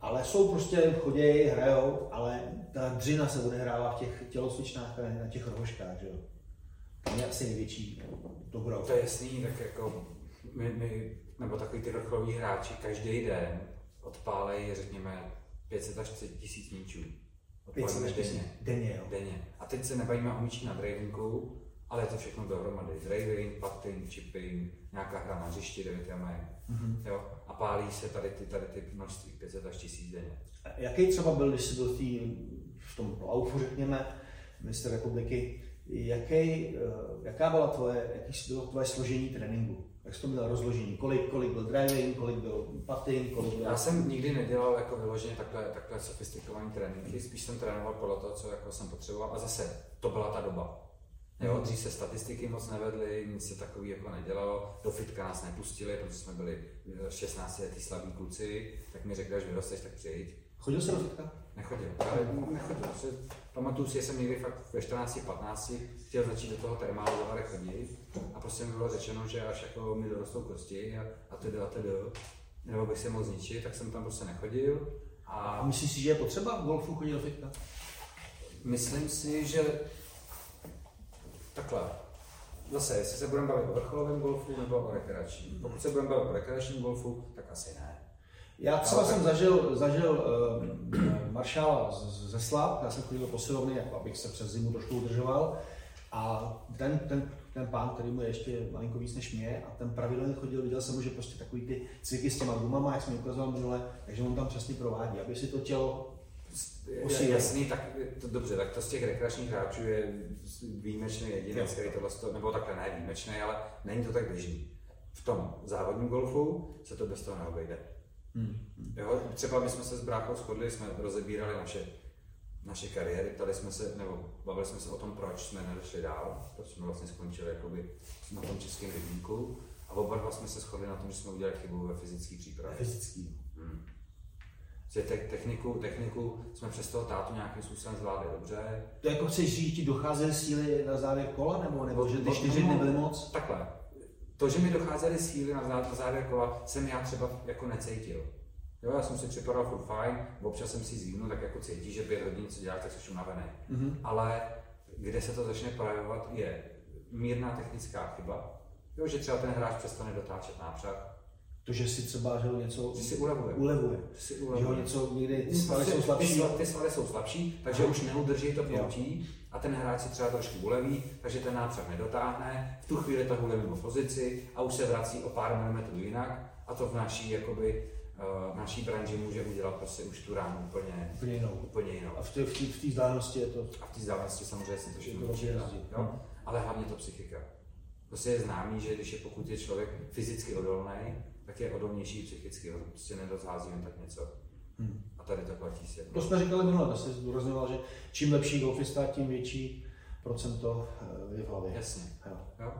Ale jsou prostě, chodějí, hrajou, ale ta dřina se odehrává v těch tělocvičnách a na těch rohoškách, že jo. Tam je asi největší dobro. To je jasný, tak jako my, my nebo takový ty vrcholoví hráči každý den odpálejí, řekněme, 500 až 1000 míčů. 500 až denně. denně, jo. denně. A teď se nebavíme o míči na drivingu, ale je to všechno dohromady. Driving, putting, chipping, nějaká hra na hřišti, kde vytjáme, mm-hmm. jo, a pálí se tady ty, tady ty množství, 500 až 1000 denně. Jaký třeba byl, když jsi byl v, tý, v tom laufu, řekněme, minister republiky, jaký, eh, jaká byla tvoje, jaký bylo tvoje složení tréninku? Jak jsi to měl rozložení? Kolik, kolik byl driving, kolik byl putting, kolik byl... Já jsem nikdy nedělal jako vyloženě takhle, takhle sofistikovaný tréninky, spíš jsem trénoval podle toho, co jako jsem potřeboval a zase to byla ta doba. Jo, mhm. dřív se statistiky moc nevedly, nic se takový jako nedělalo, do fitka nás nepustili, protože jsme byli 16 letý slabí kluci, tak mi řekli, že vyrosteš, tak přijď. Chodil jsi do fitka? Nechodil, ale nechodil. Pamatuju si, že jsem někdy fakt ve 14-15 chtěl začít do toho termálu do chodit a prostě mi bylo řečeno, že až jako mi dorostou kosti a, a tedy a tedy, nebo bych se mohl zničit, tak jsem tam prostě nechodil. A, a myslíš si, že je potřeba v golfu chodit do fitka? Myslím si, že takhle. Zase, jestli se budeme bavit o vrcholovém golfu nebo o rekreačním. Pokud se budeme bavit o rekreačním golfu, tak asi ne. Já třeba jsem zažil, zažil uh, maršála ze Slav, já jsem chodil do posilovny, jako abych se přes zimu trošku udržoval. A ten, ten, ten pán, který mu je ještě malinko víc než mě, a ten pravidelně chodil, viděl jsem, že prostě takový ty cviky s těma gumama, jak jsem ukazoval minule, takže on tam přesně provádí, aby si to tělo je, jasný, tak to, dobře, tak to z těch rekreačních hráčů je výjimečný jedinec, který tohle, nebo takhle ne výjimečný, ale není to tak běžný. V tom závodním golfu se to bez toho neobejde. Hmm. Jo, třeba my jsme se s bráchou shodli, jsme rozebírali naše, naše kariéry, ptali jsme se, nebo bavili jsme se o tom, proč jsme nedošli dál, proč jsme vlastně skončili jakoby na tom českém rybníku. A oba dva jsme se shodli na tom, že jsme udělali chybu ve fyzické přípravě. Fyzický. Hmm. Že te- techniku, techniku jsme přes toho tátu nějakým způsobem zvládli dobře. To jako chceš říct, ti docházely síly na závěr kola, nebo, nebo že ty čtyři dny byly moc? Takhle, to, že mi docházely síly na závěr kola, jsem já třeba jako necítil. Jo, já jsem si připadal furt fajn, občas jsem si zívnul, tak jako cítí, že pět hodin co děláš, tak jsi unavený. Mm-hmm. Ale kde se to začne projevovat, je mírná technická chyba, jo, že třeba ten hráč přestane dotáčet nápřah, to, že si třeba že něco že si ulevuje. ulevuje. Že si ulevuje. Že něco někdy, ty svaly jsou slabší. Ty svaly jsou slabší, takže už neudrží to ploutí a ten hráč si třeba trošku uleví, takže ten nápřah nedotáhne, v tu chvíli to hule mimo pozici a už se vrací o pár milimetrů jinak a to v naší, jakoby, uh, naší branži může udělat prostě už tu ránu úplně, úplně jinou. Úplně jinou. A v té v vzdálenosti je to... A v té vzdálenosti samozřejmě si to všechno jo? ale hlavně to psychika. Prostě je známý, že když je pokud je člověk fyzicky odolný, tak je odolnější psychicky, ho prostě nedozhází jen tak něco. Hmm. A tady to platí si. To jsme říkali minule, to jsi zdůrazňoval, že čím lepší golfista, tím větší procento eh, je v hlavě. Jasně. Jo. Jo.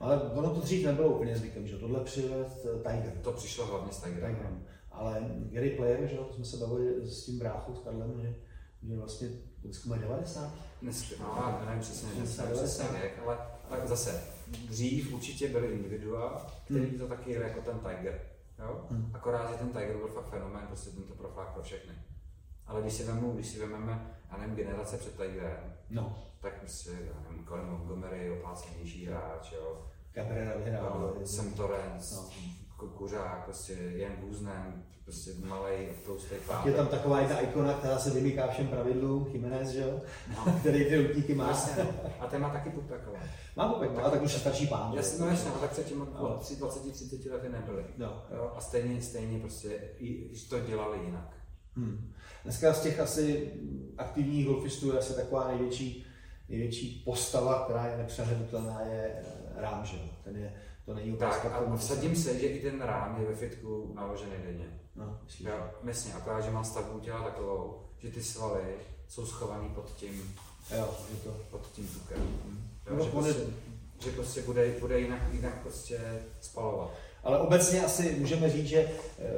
Ale ono to dřív nebylo úplně zvykem, že tohle přivez Tiger. To přišlo hlavně s Tigerem. Tigerem. Ale Gary Player, že to jsme se bavili s tím bráchou, s Karlem, že, že vlastně dneska má 90. Dneska, no, nevím přesně, přesně, přesně věk, ale tak zase dřív určitě byly individua, který hmm. to taky jeli jako ten Tiger. Jo? Hmm. Akorát, že ten Tiger byl fakt fenomén, prostě tento profák pro všechny. Ale když si, vemu, když si vezmeme, já nevím, generace před Tigerem, no. tak prostě, já nevím, Colin Montgomery, oplácenější hráč, jo. Cabrera vyhrál. No, Sam Torrance, no. Kuřák, prostě Jan Guznem, prostě malý tlustý pár. Je tam taková jedna ikona, která se vymýká všem pravidlům, Jiménez, že jo? No. <laughs> který ty rutníky má. Jasně, no. A ten má taky taková. Má pupek, ale tak už je starší pán. Jasně, no jasně, no, tak předtím no. 20-30 lety nebyly. No. Jo, a stejně, stejně prostě i, to dělali jinak. Hmm. Dneska z těch asi aktivních golfistů je asi taková největší, největší postava, která je nepřehlednutelná, je eh, Rám, že jo? Ten je, to není Tak a vsadím se, že i ten rám je ve fitku naložený denně. No, myslím. Jo, myslím, akorát, že má stavbu těla takovou, že ty svaly jsou schovaný pod tím, jo, je to. pod tím tukem. Hmm. Jo, no, že, prostě, že prostě bude, bude jinak, jinak prostě spalovat. Ale obecně asi můžeme říct, že eh,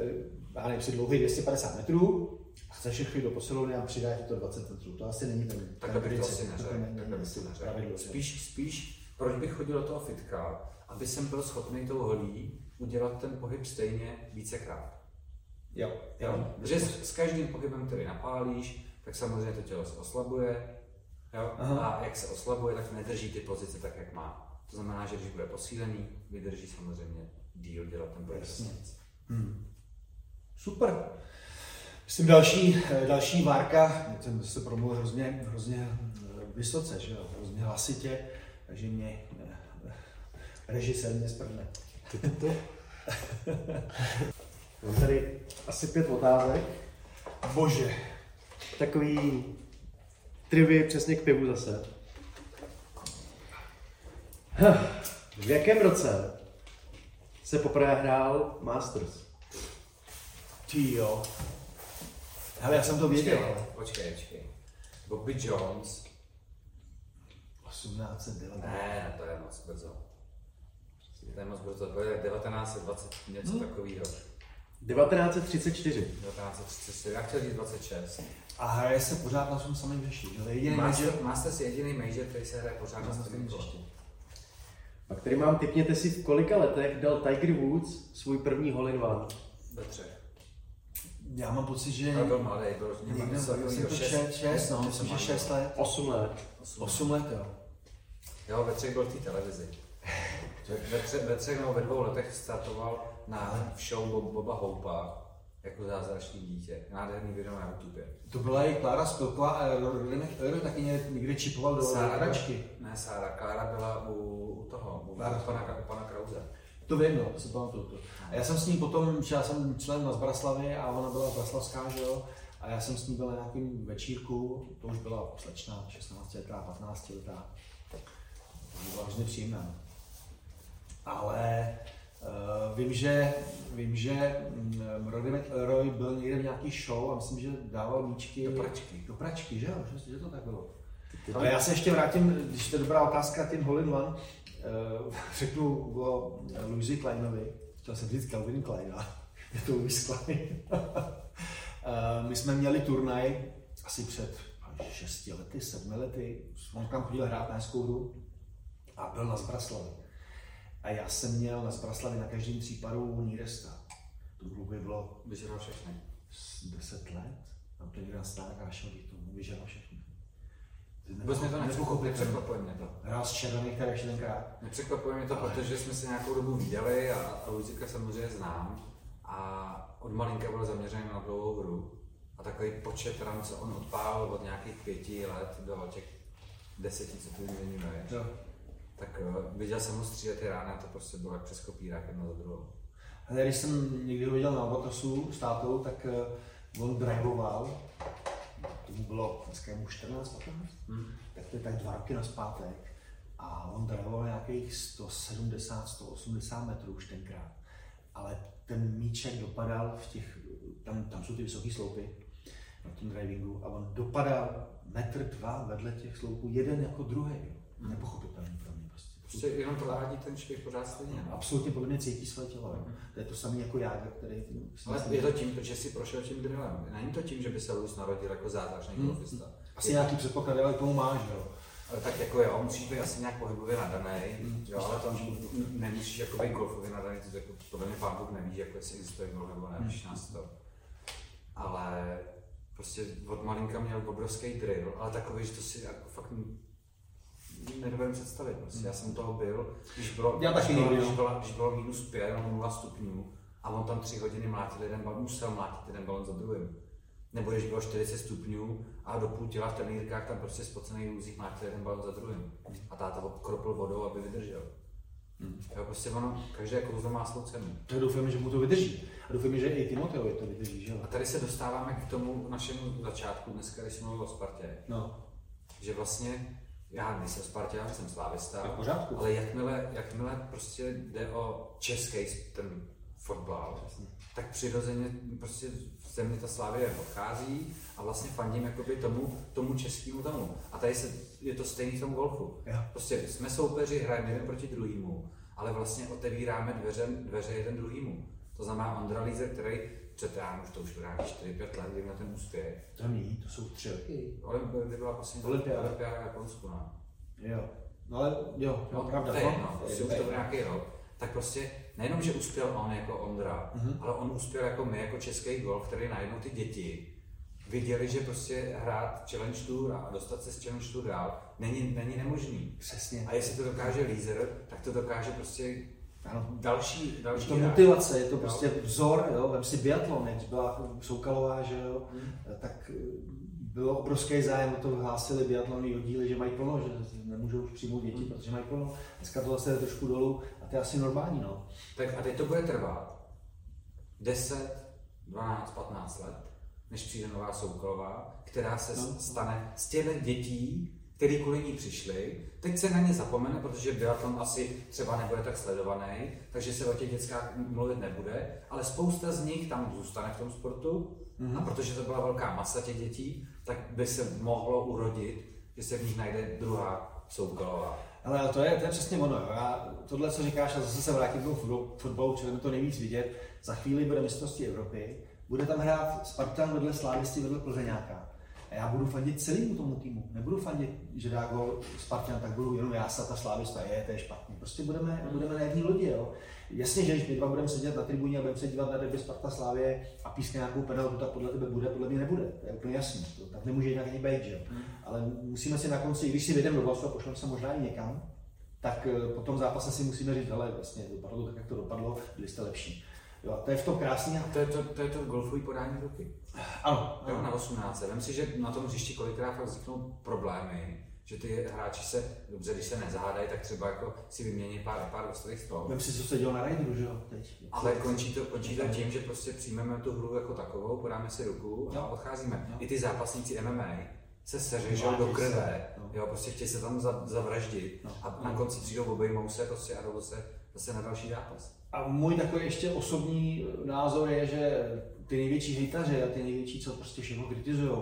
já nevím, si dlouhý 250 metrů, a chceš jít do posilovny a přidáš to 20 metrů. To asi není ten, tak ten bych to asi neřekl. Spíš, spíš, proč bych chodil do toho fitka, aby jsem byl schopný tou holí udělat ten pohyb stejně vícekrát. Jo, jo. Protože s, s každým pohybem, který napálíš, tak samozřejmě to tělo se oslabuje, Jo? A jak se oslabuje, tak nedrží ty pozice tak, jak má. To znamená, že když bude posílený, vydrží samozřejmě díl dělat ten pohyb. Hmm. Super. Myslím další, další várka, ten se promluvil hrozně, hrozně eh, vysoce, že jo? hrozně hlasitě, takže mě eh, režisér mě sprdne. <laughs> Mám tady asi pět otázek. Bože. Takový trivie přesně k pivu zase. V jakém roce se poprvé hrál Masters? Ty jo. Hele, já jsem to věděl, počkej, počkej. Bobby Jones. 1890. Ne, to je moc brzo. To je moc brzo, to je 1920 něco Hmm. takového. 1934. 1934, já chtěl říct 26. A hraje se pořád na tom samém hřišti. Master, major- Masters je jediný major, který se hraje pořád na stejném hřišti. Pak tady mám, typněte si, v kolika letech dal Tiger Woods svůj první hole in one. Ve třech. Já mám pocit, že Ale byl mladý, byl někde jsem to šest- šest, šest, no, myslím, že. 6 let. 8 let. Osm. 8 let, jo. Jo, ve třech byl v té televizi. Ve, tře, ve třech nebo ve dvou letech startoval na v show Bob, Boba Houpa jako zázračný dítě. Nádherný video na YouTube. To byla i Klára Spilková a Euro taky ně- někde čipoval do hračky. ne Sára, Klára byla u, u toho, u, Klára. u, pana, u pana Krause. To vím, no, si pamatuju. To. A já jsem s ní potom, že já jsem člen na Zbraslavy a ona byla Braslavská, že jo? A já jsem s ní byl na nějakém večírku, to už byla slečna, 16 letá, 15 letá. To byla hrozně příjemná. Ale uh, vím, že, vím, že um, Roddy McElroy byl někde v nějaký show a myslím, že dával míčky Do pračky. Do pračky, že jo? Že, že to tak bylo. Ale já se ještě vrátím, když to je dobrá otázka, tím hole in one, uh, <laughs> řeknu o Louisi Kleinovi, chtěl jsem říct Calvin Klein, ale <laughs> je to Louis Klein. uh, <laughs> my jsme měli turnaj asi před 6 lety, 7 lety, on tam chodil hrát na skoudu a byl na Zbraslavi. A já jsem měl na Zbraslavi na každém případu Níresta. To by bylo Vyžral všechny. s 10 let, tam to někde na stánk a našel bych to, vyžral všechny. Vůbec mě to nepřekvapuje mě to. Hrál z červených tady ještě tenkrát. Nepřekvapuje mě to, protože jsme se nějakou dobu viděli a, a Luzika samozřejmě znám. A od malinka byl zaměřený na dlouhou hru. A takový počet ran, co on odpálil od nějakých pěti let do těch deseti, co tu zmiňuješ. Tak uh, viděl jsem ho střílet ty rány a to prostě bylo jak přes kopírák jedna za druhou. Ale když jsem někdy ho viděl na Albatrosu s tátou, tak uh, on driveoval, to mu bylo dneska mu 14, 15, Hmm. tak to je tak dva roky naspátek. A on driveoval nějakých 170, 180 metrů už tenkrát. Ale ten míček dopadal v těch, tam, tam jsou ty vysoké sloupy na tom drivingu a on dopadal metr dva vedle těch sloupů, jeden jako druhý. Hmm. Nepochopitelný pro prostě. Jenom provádí ten švih pořád stejně. no. Absolutně podle mě cítí své tělo. jo. To je to samé jako Jágr, který... Ale je to tím, že si prošel tím drillem. Není to tím, že by se Luz narodil jako zázračný Hmm. golfista. Asi nějaký předpoklady, ale k tomu máš, jo. Ale tak jako jo, musíš být asi nějak pohybově nadaný, Hmm. jo, ale n- nemusíš jako být golfově nadaný, to jako, podle mě pán Bůh neví, jako jestli existuje golf nebo ne, Hmm. když nás to. Ale prostě od malinka měl obrovský drill, ale takový, že to si jako fakt n- nedovedem představit. Prostě. Já jsem toho byl, když bylo, Já když bylo, když bylo, když bylo minus 5 nebo 0 stupňů a on tam 3 hodiny mlátil jeden balon, musel mlátit jeden balon za druhým. Nebo když bylo 40 stupňů a do půl těla v trenýrkách tam prostě spocený lůzích mlátil jeden balon za druhým. A táta obkropil vodou, aby vydržel. Jo, prostě ono, každé kouzlo má svou cenu. Tak doufám, že mu to vydrží. A doufám, že i Timoteovi to vydrží, že jo. A tady se dostáváme k tomu našemu začátku dneska, když jsme mluvili o Spartě. No, Že vlastně, já nejsem Spartan, jsem slávista, ale jakmile, jakmile prostě jde o český ten fotbal, tak přirozeně prostě v zemi ta Slávie odchází a vlastně fandím jakoby tomu, tomu českému tomu. A tady se, je to stejný v tom golfu. Prostě jsme soupeři, hrajeme jeden proti druhému, ale vlastně otevíráme dveře, dveře jeden druhému. To znamená Ondra Lízer, který před já už to už vrátí 4-5 let, kdy měl ten úspěch. to není, to jsou tři roky. Olympia kdy byla poslední Olympiáda. Olympiáda v Japonsku, no. Jo. No ale jo, no, pravda. to je no. jedno, prostě už to byl nějaký rok. Tak prostě nejenom, že uspěl on jako Ondra, Mhm. ale on uspěl jako my, jako český golf, který najednou ty děti viděli, že prostě hrát Challenge Tour a dostat se z Challenge Tour dál není, není nemožný. Přesně. A jestli to dokáže Lízer, tak to dokáže prostě Ano. další, Je další to hráč. motivace, je to prostě vzor, jo, vem si biatlon, jak byla Soukalová, že jo, Hmm. tak eh, bylo obrovský zájem o to, hlásili biatlonový oddíly, že mají plno, že nemůžou už přijmout děti, mm. protože mají plno. Dneska to zase je trošku dolů a to je asi normální. No. Tak a teď to bude trvat 10, 12, 15 let, než přijde nová Soukolová, která se no. stane z těch dětí, který kvůli ní přišli. Teď se na ně zapomene, protože biatlon asi třeba nebude tak sledovaný, takže se o těch dětskách mluvit nebude, ale spousta z nich tam zůstane v tom sportu mm-hmm. a protože to byla velká masa těch dětí, tak by se mohlo urodit, že se v nich najde druhá soukolová. Ale to je, to je přesně ono. Já, tohle, co říkáš, a zase se vrátím k tomu fotbalu, čili to nejvíc vidět, za chvíli bude mistrovství Evropy, bude tam hrát Spartan vedle Slávisty, vedle Plzeňáka. A já budu fandit celému tomu týmu. Nebudu fandit, že dá gol Spartan, tak budu jenom já, ta Slávista, je, to je špatně. Prostě budeme, hmm. budeme na jedné lodi, jo. Jasně, že když my dva budeme sedět na tribuně a budeme se dívat na derby Sparta Slávě a pískne nějakou penaltu, tak podle tebe bude, podle mě nebude. To je úplně jasný. To, tak nemůže jinak ani být, že? Hmm. Ale musíme si na konci, když si vyjdeme do vlasu a pošleme se možná i někam, tak eh, po tom zápase si musíme říct, ale vlastně dopadlo to tak, jak to dopadlo, byli jste lepší. Jo, to je v tom krásně. To je to, to, je to golfový podání ruky. Ano. Jo, na 18. Vem si, že na tom hřišti kolikrát fakt vzniknou problémy, že ty hráči se, dobře, když se nezahádají, tak třeba jako si vymění pár, pár ostrých stol. Vem si, co se dělo na Raideru, že jo, teď. Ale končí to, končí to tím, že prostě přijmeme tu hru jako takovou, podáme si ruku a odcházíme. No. I ty zápasníci MMA se seřežou do krve, no. jo, prostě chtějí se tam zavraždit no. a na konci přijdou, obejmou se prostě a jdou se zase na další zápas. A můj takový ještě osobní názor je, že ty největší hejtaři a ty největší, co prostě všechno kritizují,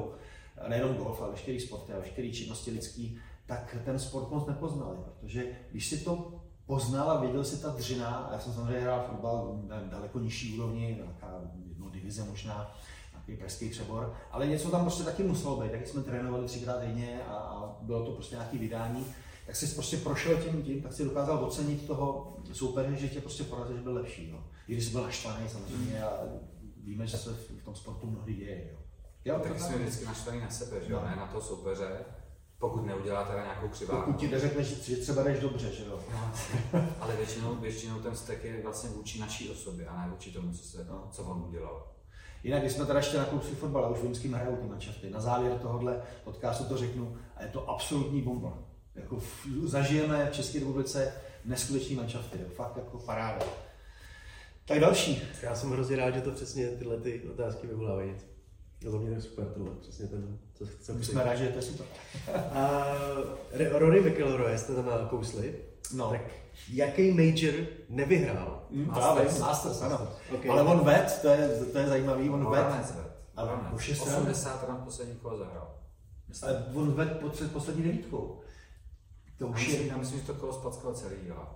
nejenom golf, ale veškerý sporty a veškeré činnosti lidský, tak ten sport moc nepoznali, protože když si to poznal a věděl si ta dřina, a já jsem samozřejmě hrál fotbal na daleko nižší úrovni, nějaká jedno divize možná, nějaký pražský přebor, ale něco tam prostě taky muselo být, taky jsme trénovali třikrát denně a, a bylo to prostě nějaké vydání tak jsi prostě prošel tím tím, tak si dokázal ocenit toho soupeře, že tě prostě porazil, že byl lepší. No. I když byl naštvaný samozřejmě a víme, že se v tom sportu mnohdy děje. Jo. Jo, tak jsme vždycky naštvaný na sebe, že jo, no. ne na toho soupeře, pokud neudělá teda nějakou křiváku. Pokud ti neřekneš, že třeba jdeš dobře, že jo. No, ale většinou, většinou ten stek je vlastně vůči naší osobě a ne vůči tomu, co, se, no. co on udělal. Jinak, když jsme teda ještě nakousli fotbal, a už vím, s kým hrajou ty na závěr tohohle podcastu to řeknu, a je to absolutní bomba. Jako v, zažijeme v České republice neskutečný manšafty, fakt jako paráda. Tak další. Já jsem hrozně rád, že to přesně tyhle ty otázky vyvolávají. To za mě je super tohle, přesně ten, co chcem My jsme rádi, že to je super. A Rory McIlroy jste tam nakousli. No. Tak jaký major nevyhrál? Mm, Masters. Masters, ano. Okay. Ale on vet, to je, to je zajímavý, on no, vet. Ale 80 ran poslední kolo zahrál. Ale on vet pod poslední devítkou. To už je... Já myslím, že to kolo spackalo celý, jo.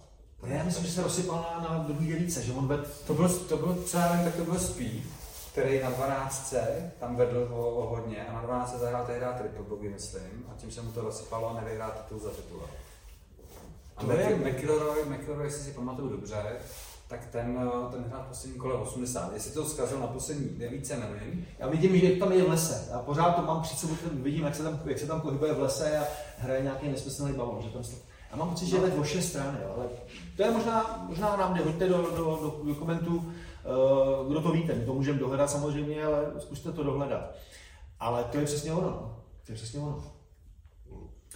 Ne, já myslím, že se rozsypal na, na druhý dělíce, že on ved... To byl, to byl, co já vím, tak to byl Speed, který na 12 tam vedl o, o hodně a na 12 zahrál tehdy triple bogey, myslím, a tím se mu to rozsypalo a nevyhrál titul za titul. A McIlroy, McIlroy, jestli si pamatuju dobře, tak ten, eh, ten hrál poslední kole 80. Jestli to zkazil na poslední devíce, nevím. Já vidím, že tam je v lese. Já pořád to mám před sebou, vidím, jak se tam, jak se tam pohybuje v lese a hraje nějaký nesmyslný balon. Že tam já mám pocit, že je ve dvě strany, jo, ale to je možná, možná nám nehoďte do, do, do, do komentů, uh, kdo to víte, my to můžeme dohledat samozřejmě, ale zkuste to dohledat. Ale to je přesně ono, no. to je přesně ono.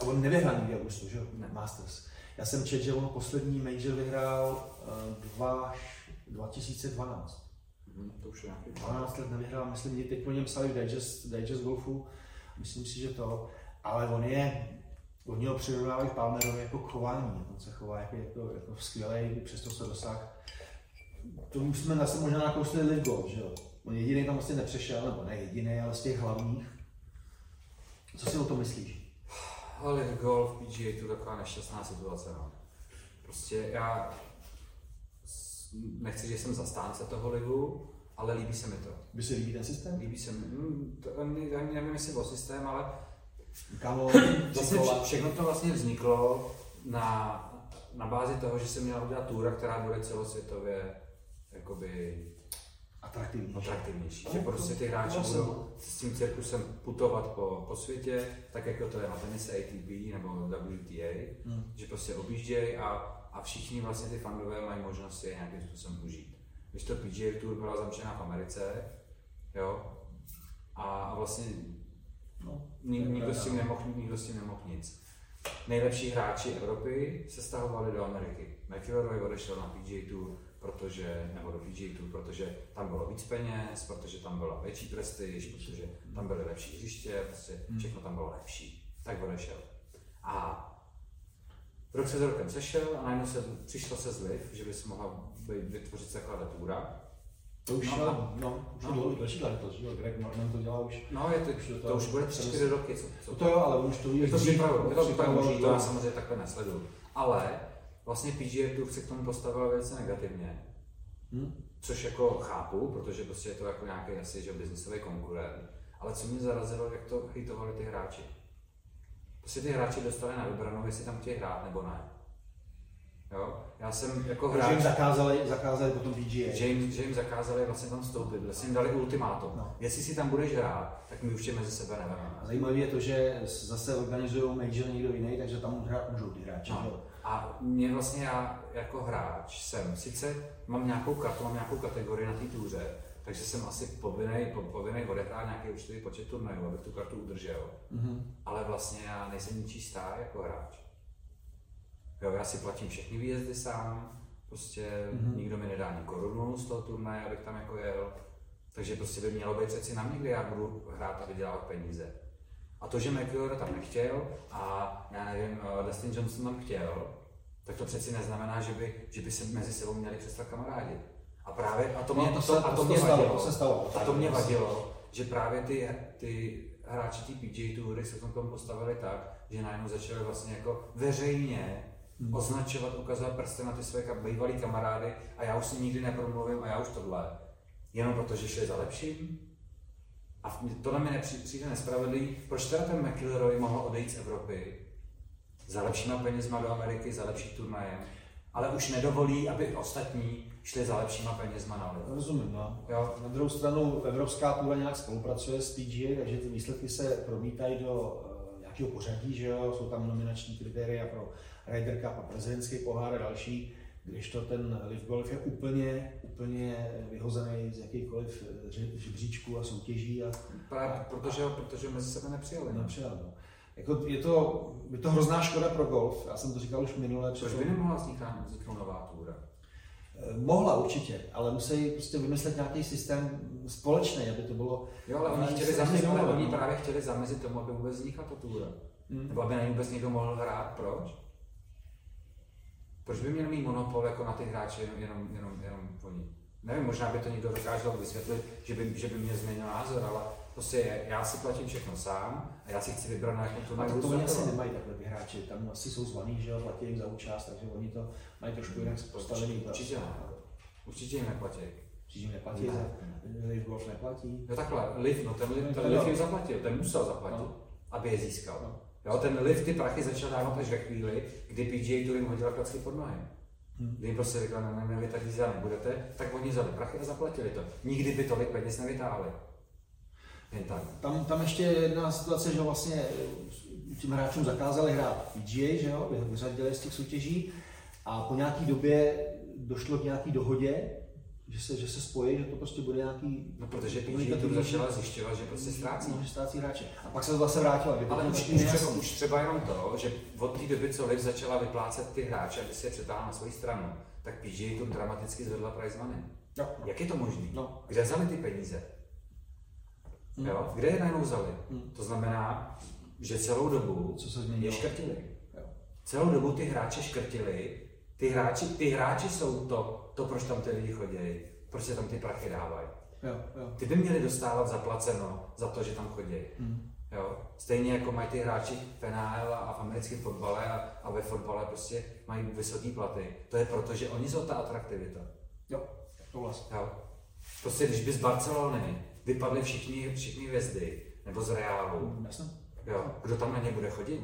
A on nevyhrál nikdy Augustu, že jo, Masters. Já jsem četl, že on poslední major vyhrál uh, 2012. Hmm, to už je nějaký 12 let nevyhrál, myslím, že teď po něm psali v Digest, Digest Golfu, myslím si, že to, ale on je, oni ho přirovnávají Palmerovi jako chování, on se chová jako, jako, jako skvělý, přesto se dosáh. To už jsme zase možná nakousli live golf, že jo? On jediný tam vlastně nepřešel, nebo ne jediný, ale z těch hlavních. Co si o tom myslíš? Ale golf, PGA je to taková nešťastná situace. No. Prostě já nechci, že jsem zastánce toho ligu, ale líbí se mi to. By se líbí ten systém? Líbí se mi. Hmm, to, nevím, jestli o systém, ale Kamo, vlastně vše, všechno to vlastně vzniklo na, na bázi toho, že jsem měl udělat túra, která bude celosvětově jakoby atraktivnější. atraktivnější. Že prostě ty hráči budou s tím cirkusem putovat po, po světě, tak jako to je na tenise ATP nebo WTA, hmm. že prostě objíždějí a, a všichni vlastně ty fanové mají možnost si je nějakým způsobem užít. Když to PGA Tour byla zamčená v Americe, jo, a, a vlastně No, nikdo, s tím nemohl, nikdo s tím nemohl nic. Nejlepší hráči Evropy se stahovali do Ameriky. McIlroy odešel na PGA Tour, protože, nebo do PGA Tour, protože tam bylo víc peněz, protože tam byla větší prestiž, protože tam byly lepší hřiště, prostě hmm. všechno tam bylo lepší. Tak odešel. A rok se s rokem sešel a najednou se, přišlo se zliv, že by se mohla vytvořit zakladatura. To už, no, no, no, už no. dlouho, další letos, že jo, Greg Norman to dělá už. No, je to, už to, to už bude 3-4 roky. Co, co to jo, ale už to je to je to připravilo, to já samozřejmě takhle nesleduju. Ale vlastně PGA Tour se k tomu postavila velice negativně. Hmm? Což jako chápu, protože prostě je to jako nějaký asi, že biznisový konkurent. Ale co mě zarazilo, jak to hejtovali ty hráči. Prostě ty hráči dostali na vybranou, jestli tam chtějí hrát nebo ne. Jo? Já jsem jako hráč... Že jim zakázali, zakázali potom PGA. Že jim, že jim zakázali vlastně tam vstoupit, vlastně jim dali ultimátum. No. Jestli si tam budeš hrát, tak my už tě mezi sebe nebereme. Zajímavé je to, že zase organizují major někdo jiný, takže tam hrát můžou ty hráči. No. A mě vlastně já jako hráč jsem, sice mám nějakou kartu, mám nějakou kategorii na té túře, takže jsem asi povinný, po, povinný odehrát nějaký určitý počet turnajů, abych tu kartu udržel. Mm-hmm. Ale vlastně já nejsem ničí stár jako hráč. Jo, já si platím všechny výjezdy sám, prostě mm-hmm. nikdo mi nedá ani korunu z toho turnaje, abych tam jako jel. Takže prostě by mělo být přeci na mě, kdy já budu hrát a vydělávat peníze. A to, že McIlroy tam nechtěl a já nevím, eh, Dustin Johnson tam chtěl, tak to přeci neznamená, že by, že by se mezi sebou měli přestat kamarádi. A právě, a to mě, to, se, a to, to mě stalo, vadilo, to se stalo, a to mě vadilo, že právě ty, ty hráči té PGA Toury se v tom postavili tak, že najednou začali vlastně jako veřejně hmm. označovat, ukazovat prsty na ty své bývalé kamarády a já už si nikdy nepromluvím a já už tohle. Jenom protože šli za lepším. A tohle mi nepřijde nespravedlivý. Proč teda ten McIlroy mohl odejít z Evropy za lepšíma penězma do Ameriky, za lepší turnajem, ale už nedovolí, aby ostatní šli za lepšíma penězma na lid. Rozumím, no. Jo. Na druhou stranu Evropská půle nějak spolupracuje s PGA, takže ty výsledky se promítají do uh, nějakého pořadí, že jo, jsou tam nominační kritéria pro Ryder Cup a prezidentský pohár a další, když to ten Live Golf je úplně, úplně vyhozený z jakýchkoliv žebříčků a soutěží. A, Právě a, protože, a, protože mezi sebe nepřijali. Nepřijali, no. Jako je, to, je to hrozná škoda pro golf, já jsem to říkal už minule. Proč by nemohla vzniknout, vzniknout nová túra? Eh, mohla určitě, ale musí prostě vymyslet nějaký systém společný, aby to bylo... Jo, ale oni, chtěli zamezit, ale oni právě chtěli zamezit tomu, aby vůbec vznikla ta túra. Hmm. Nebo aby na ní vůbec někdo mohl hrát. Proč? Proč by měl mít monopol jako na ty hráče jenom, jenom, jenom, jenom oni? Nevím, možná by to někdo dokázal vysvětlit, že by, že by mě změnil názor, ale prostě já si platím všechno sám a já si chci vybrat na jakou to A to, oni asi nemají takhle ty hráči, tam asi jsou zvaný, že jo, platí jim za účast, takže oni to mají trošku jinak postavený. Určitě, ne. Určitě jim neplatí. Určitě jim neplatí, ne. Liv Golf neplatí. No takhle, Liv, no ten, ten, ten Liv jim zaplatil, ten musel zaplatit, no. aby je získal. No. Jo, ten lift ty prachy začal dávat až ve chvíli, kdy PGA Tour jim hodila klacky pod nohy. Hmm. Kdy jim prostě řekla, ne, ne, ne, vy tak nebudete, tak oni vzali prachy a zaplatili to. Nikdy by tolik peněz nevytáhli. Jen tak. Tam, tam ještě je jedna situace, že vlastně tím hráčům zakázali hrát PGA, že jo, vyřadili z těch soutěží a po nějaké době došlo k nějaké dohodě, že se, že se spojí, že to prostě bude nějaký... No protože PGA Tour začala zjišťovat, že prostě ztrácí. No, že ztrácí hráče. A pak se to zase vrátilo. Ale už, už, třeba, už třeba jenom to, že od té doby, co Liv začala vyplácet ty hráče, aby si je přetáhla na svoji stranu, tak PGA Tour dramaticky zvedla prize money. No. Jak je to možné? No. Kde vzali ty peníze? Hmm. Jo? Kde je najednou vzali? Hmm. To znamená, že celou dobu Co se změnilo? je škrtili. Jo. Celou dobu ty hráče škrtili, ty hráči, ty hráči jsou to, to, proč tam ty lidi chodí, proč se tam ty prachy dávají. Jo, jo. Ty by měli dostávat zaplaceno za to, že tam chodí. Hmm. Jo? Stejně jako mají ty hráči v NHL a v americkém fotbale a, a ve fotbale prostě mají vysoké platy. To je proto, že oni jsou ta atraktivita. Jo, to vlastně. Jo? Prostě když by z Barcelony vypadly všichni, všichni hvězdy, nebo z Reálu, hmm, jo, kdo tam na ně bude chodit?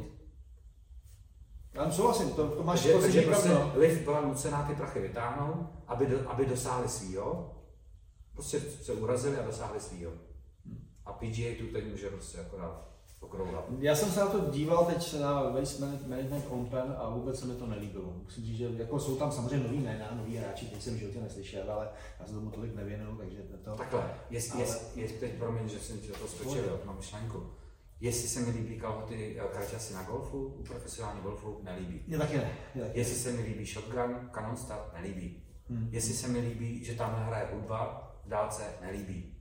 Já tam souhlasím, to, to máš takže, takže prostě Liv byla nucená ty prachy vytáhnout, aby, do, aby dosáhli svýho. Prostě se urazili a dosáhli svýho. A PGA tu teď může prostě akorát Já jsem se na to díval teď na Waste Management Open a vůbec se mi to nelíbilo. Musím říct, že jako jsou tam samozřejmě nový jména, noví hráči, teď jsem v životě neslyšel, ale já se tomu tolik nevěnuju, takže to... Takhle, jest, ale... jest, jest teď, promiň, že jsem ti to skočil, mám myšlenku Jestli se mi líbí kalhoty eh, kraťasy na golfu, u profesionální golfu, nelíbí. Mě taky ne. Mě taky Jestli se mi líbí shotgun, Canon Start, nelíbí. Hmm. Jestli se mi líbí, že tam hraje hudba, v dálce, nelíbí.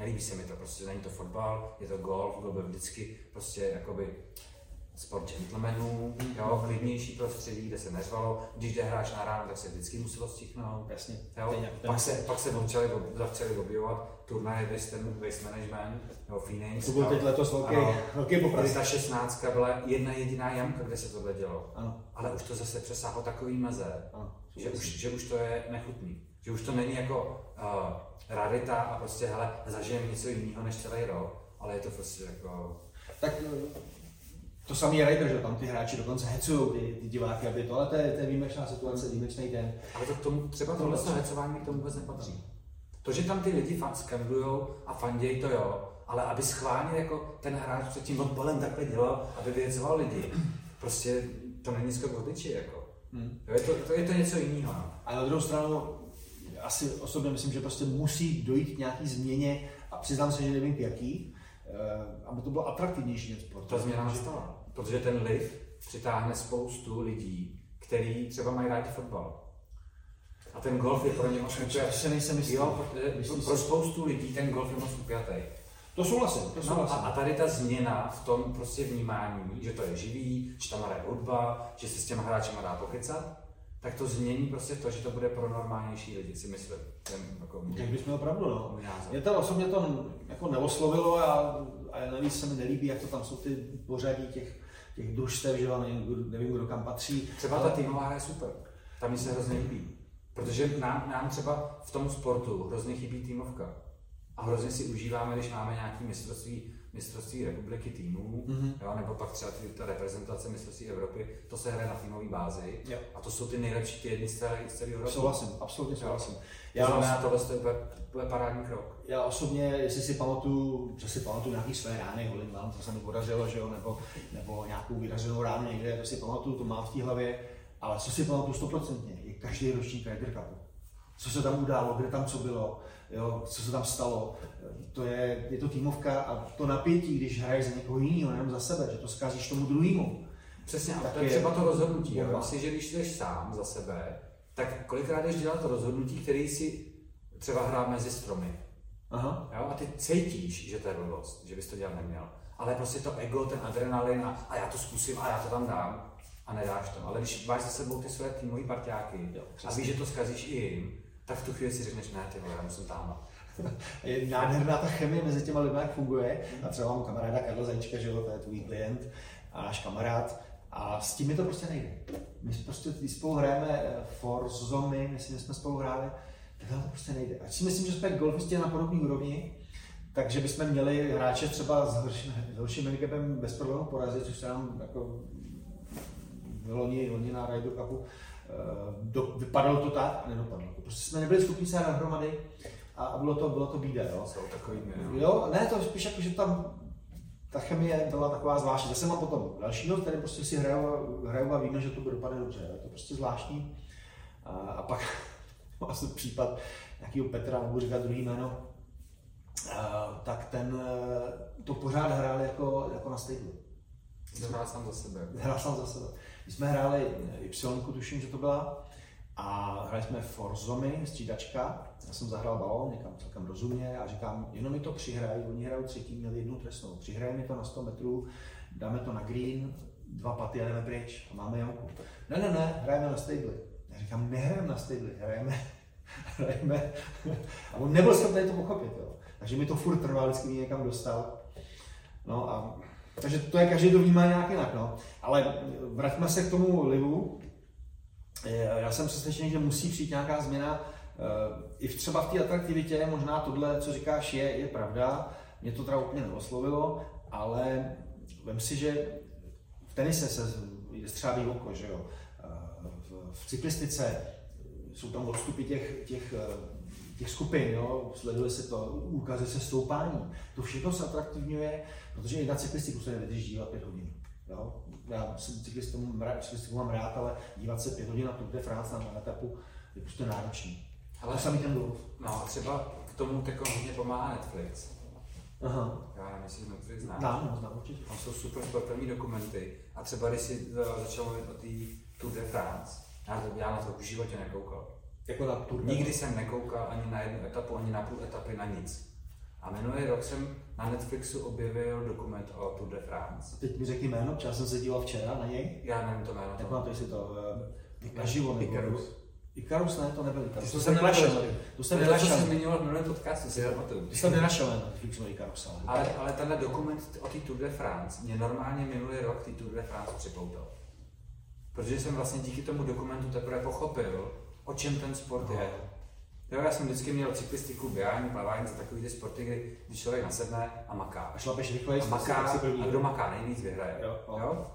Nelíbí se mi to, prostě není to fotbal, je to golf, byl by vždycky prostě jakoby sport gentlemanů, jo, klidnější prostředí, kde se neřvalo. Když jde hráč na ráno, tak se vždycky muselo stichnout. Jasně. Jo? Pak, se, pak se začali, začali objevovat turnaje Waste, waste Management, jo, Phoenix. To byl teď letos velký, velký popras. Ta 16 byla jedna jediná jamka, kde se tohle dělo. Ano. Ale už to zase přesáhlo takový meze, ano. Že, už, že už to je nechutný. Že už to není jako uh, rarita a prostě, hele, zažijeme něco jiného než celý rok, ale je to prostě jako... Tak to samý je Raider, že tam ty hráči dokonce hecují ty, ty diváky, aby to, ale to je, to je výjimečná situace, výjimečný den. Ale to k tomu, třeba tohle to hecování k tomu vůbec nepatří. To, že tam ty lidi fan skandujou a fandějí to jo, ale aby schválně jako ten hráč před tím odpalem takhle dělal, aby vyhecoval lidi, prostě to není skoro jako. Hmm. Jo, je, to, to, je to něco jiného. No. A na druhou stranu, asi osobně myslím, že prostě musí dojít k nějaký změně a přiznám se, že nevím k jaký, eh, aby to bylo atraktivnější ten sport. Ta změna nastala. Protože ten liv přitáhne spoustu lidí, kteří třeba mají rádi fotbal. A ten golf je pro ně moc upjatý. nejsem jistý. Jo, pro spoustu lidí ten golf je moc upjatý. To souhlasím, to souhlasím. No, a, a tady ta změna v tom prostě vnímání, že to je živý, že tam hraje hudba, že se s těma hráči dá pokecat, tak to změní prostě to, že to bude pro normálnější lidi, si myslím. Ten, jako, Jak bys měl pravdu, no. Mě to osobně to jako neoslovilo a, a navíc se mi nelíbí, jak to tam jsou ty pořadí těch těch družstev, že nevím, nevím, kdo kam patří. Třeba ta týmová hra je super, tam mi se hrozně líbí. Protože nám, nám třeba v tom sportu hrozně chybí týmovka. A hrozně si užíváme, když máme nějaké mistrovství, mistrovství republiky týmů, mm-hmm. jo, nebo pak třeba ty, ta reprezentace mistrovství Evropy, to se hraje na týmové bázi. Jo. A to jsou ty nejlepší týdny z, z celého roku. Souhlasím, absolutně souhlasím. Já to znamená, tohle je úplně, parádní krok. Já osobně, jestli si pamatuju, že si pamatuju nějaký své rány, holím vám, co se mi podařilo, že jo, nebo, nebo nějakou vyraženou ránu někde, to si pamatuju, to mám v té hlavě, ale co si pamatuju stoprocentně, je každý ročník Ryder Cupu. Co se tam událo, kde tam co bylo, jo, co se tam stalo, to je, je to týmovka a to napětí, když hraješ za někoho jiného, nejenom za sebe, že to zkazíš tomu druhému. Přesně, a to je třeba to rozhodnutí. Jo. Vlastně, že když jsi sám za sebe, tak kolikrát jdeš dělat to rozhodnutí, který si třeba hrá mezi stromy. Aha. Jo? A ty cítíš, že to je blbost, že bys to dělat neměl. Ale prostě to ego, ten adrenalin a, a já to zkusím a já to tam dám a nedáš to. Ale když máš za sebou ty své týmové partiáky jo, a víš, že to zkazíš i jim, tak v tu chvíli si řekneš, ne, ty vole, já musím tam. <laughs> je nádherná ta chemie mezi těma lidmi, jak funguje. A třeba mám kamaráda Karla Zajíčka, že jo, to je tvůj klient a náš kamarád. A s tím mi to prostě nejde. My prostě, když spolu hrajeme eh, Forzomy, myslím, že jsme spolu hráli, tak to prostě nejde. A si myslím, že jsme golfisti na podobné úrovni, takže bychom měli hráče třeba s horším, horším handicapem bez problémů porazit, což se nám jako v loni, loni na Ryder Cupu do, vypadalo to tak a nedopadlo. Prostě jsme nebyli schopni se dohromady a bylo to, bylo to bída. Jo. Jsou takový Jo, ne, to spíš jako, že tam ta chemie byla taková zvláštní. Zase mám potom dalšího, který prostě si hrajou, hrajou a víme, že to bude dopadne dobře. Je to prostě zvláštní. A, a pak <laughs> vlastně případ nějakého Petra, nebo říkat druhý jméno, a, tak ten to pořád hrál jako, jako na stejlu. Hrál sám za sebe. Hrál sám za sebe. My jsme hráli Y, tuším, že to byla, a hráli jsme Forzomy, střídačka, já jsem zahrál balón někam celkem rozumně a říkám, jenom mi to přihrají, oni hrajou třetí, měli jednu trestnou, přihrají mi to na 100 metrů, dáme to na green, dva paty a jdeme pryč a máme jamku. Ne, ne, ne, hrajeme na stable. Já říkám, nehrajeme na stable, hrajeme, <laughs> hrajeme. A on nebyl schopný to pochopit, jo. Takže mi to furt trvalo, vždycky mě někam dostal. No a takže to je každý to vnímá nějak jinak, no. Ale vraťme se k tomu livu. Já jsem přesvědčený, že musí přijít nějaká změna Eh, I v třeba v té atraktivitě možná tohle, co říkáš, je, je pravda. Mě to teda úplně neoslovilo, ale vem si, že v tenise se střábí oko, že jo. Eh, v, cyklistice jsou tam odstupy těch, těch, eh, těch skupin, jo? sleduje se to, úkazy se stoupání. To všechno se atraktivňuje, protože i na cyklistiku se nevydrží dívat pět hodin. Jo? Já jsem cyklistiku, cyklistiku mám rád, ale dívat se pět hodin na Tour de France na etapu je prostě náročný. Ale to samý ten golf. No, třeba k tomu jako hodně pomáhá Netflix. Aha. Já nevím, jestli to znáš. Znám, znám určitě. Tam jsou super sportovní dokumenty. A třeba když si uh, začal mluvit o té Tour de France, já, to, já na to v životě nekoukal. Jako na Tour Nikdy jsem nekoukal ani na jednu etapu, ani na půl etapy, na nic. A minulý rok jsem na Netflixu objevil dokument o Tour de France. Teď mi řekni jméno, já jsem se díval včera na něj. Já nevím to jméno. Jak to, jestli to uh, naživo Icarus. Icarus ne, to nebyl Icarus. To jsem nenašel. To jsem nenašel. To jsem zmiňoval v minulém podcastu, si pamatuju. To jsem nenašel na Netflixu Icarus. Ale, ale tenhle dokument o té Tour de France mě normálně minulý rok té Tour de France připoutal. Protože jsem vlastně díky tomu dokumentu teprve pochopil, o čem ten sport no. je. Jo, já jsem vždycky měl cyklistiku, běhání, plavání, za takový ty sporty, kdy, kdy člověk nasedne a maká. A šlapeš rychleji, a maká, a kdo maká nejvíc vyhraje. Jo, jo. jo?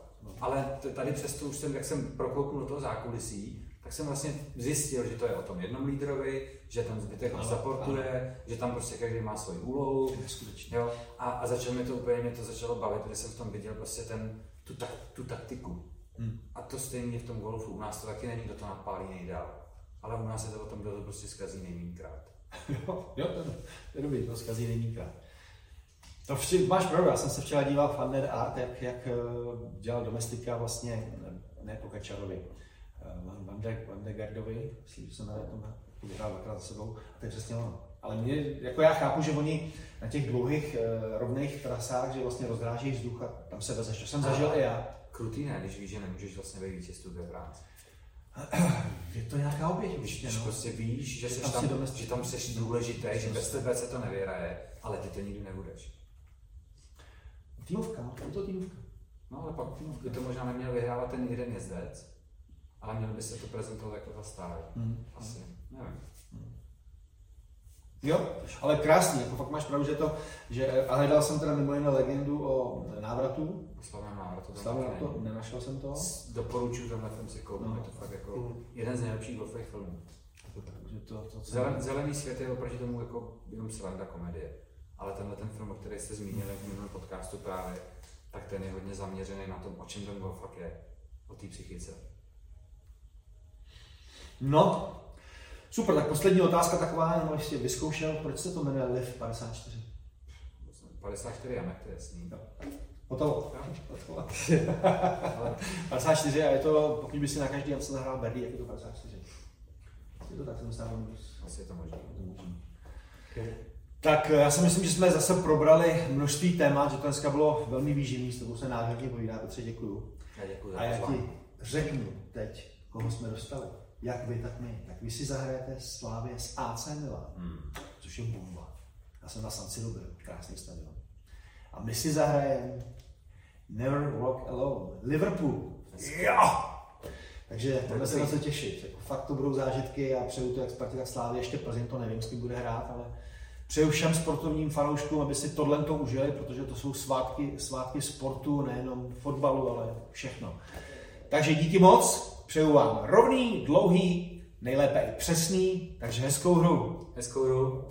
Ale tady přesto už jsem, jak jsem prokouknul do toho zákulisí, tak jsem vlastně zjistil, že to je o tom jednom lídrovi, že ten zbytek ho supportuje, že tam prostě každý má svoji úlohu. Jo? A, a začalo mi to úplně, mě to začalo bavit, protože jsem v tom viděl prostě ten, tu, tak, tu taktiku. Hmm. A to stejně v tom golfu, u nás to taky není, kdo to napálí nejdál. Ale u nás je to o tom, kdo to prostě zkazí nejmínkrát. <laughs> jo, jo, to, to je dobrý, to zkazí nejmínkrát. To vši, máš pravdu, já jsem se včera díval v Under Art, jak, jak eh, dělal domestika vlastně, ne po Kačarovi, eh, Van, de, Van de Gardovi, myslím, že se jmenuje to vyhrál dvakrát za sebou, a to je přesně ono. Ale mě, jako já chápu, že oni na těch dlouhých uh, rovných trasách, že vlastně rozrážejí vzduch a tam se vezeš, to jsem zažil i já. Krutý ne, když víš, že nemůžeš vlastně být vítězství ve práci. <clears throat> Je to nějaká oběť určitě, no. prostě víš, že, že tam, tam, že tam jsi důležitý, že bez tebe se to nevyhraje, ale ty to nikdy nebudeš. Týmovka, je to týmovka. No ale pak by to možná neměl vyhrávat ten jeden jezdec, ale měl by se to prezentovat jako ta stále. Hmm. Asi, nevím. Jo, ale krásný, jako fakt máš pravdu, že to, že, a hledal jsem teda mimo jiné legendu o návratu. Slavném návratu. Slavném návratu, nenašel jsem to. Doporučuji tenhle film si koupit, no. je to fakt jako mm. jeden z nejlepších golfových filmů. Takže to, to, co... Zelen, zelený svět je oproti tomu jako jenom sranda komedie. Ale tenhle ten film, o který jste zmínili v minulém podcastu právě, tak ten je hodně zaměřený na tom, o čem ten golf fakt je. O té psychice. No, Super, tak poslední otázka taková, jenom ještě vyzkoušel, proč se to jmenuje Liv 54? 54 jamek, to je jasný. Jo. Hotovo. 54 <laughs> a je to, pokud by si na každý jamce zahrál Berdy, jak je to 54. Je to tak, jsem stávám Asi je to možné. Tak já si myslím, že jsme zase probrali množství témat, že to dneska bylo velmi výživný, s tebou se nádherně povídá, Petře, děkuju. Já děkuju a já ti řeknu teď, koho jsme dostali jak vy, tak my. Tak vy si zahrajete Slávě s AC Milan, hmm. což je bomba. Já jsem na San Siro byl, krásný stadion. A my si zahrajeme Never Walk Alone, Liverpool. Jo! Takže budeme se na to těšit. Jako fakt to budou zážitky a přeju to jak Spartě, tak Slávě, ještě Plzeň to nevím, s kým bude hrát, ale přeju všem sportovním fanouškům, aby si tohle to užili, protože to jsou svátky, svátky sportu, nejenom fotbalu, ale všechno. Takže díky moc, Přeju vám rovný, dlouhý, nejlépe i přesný, takže hezkou hru. Hezkou hru.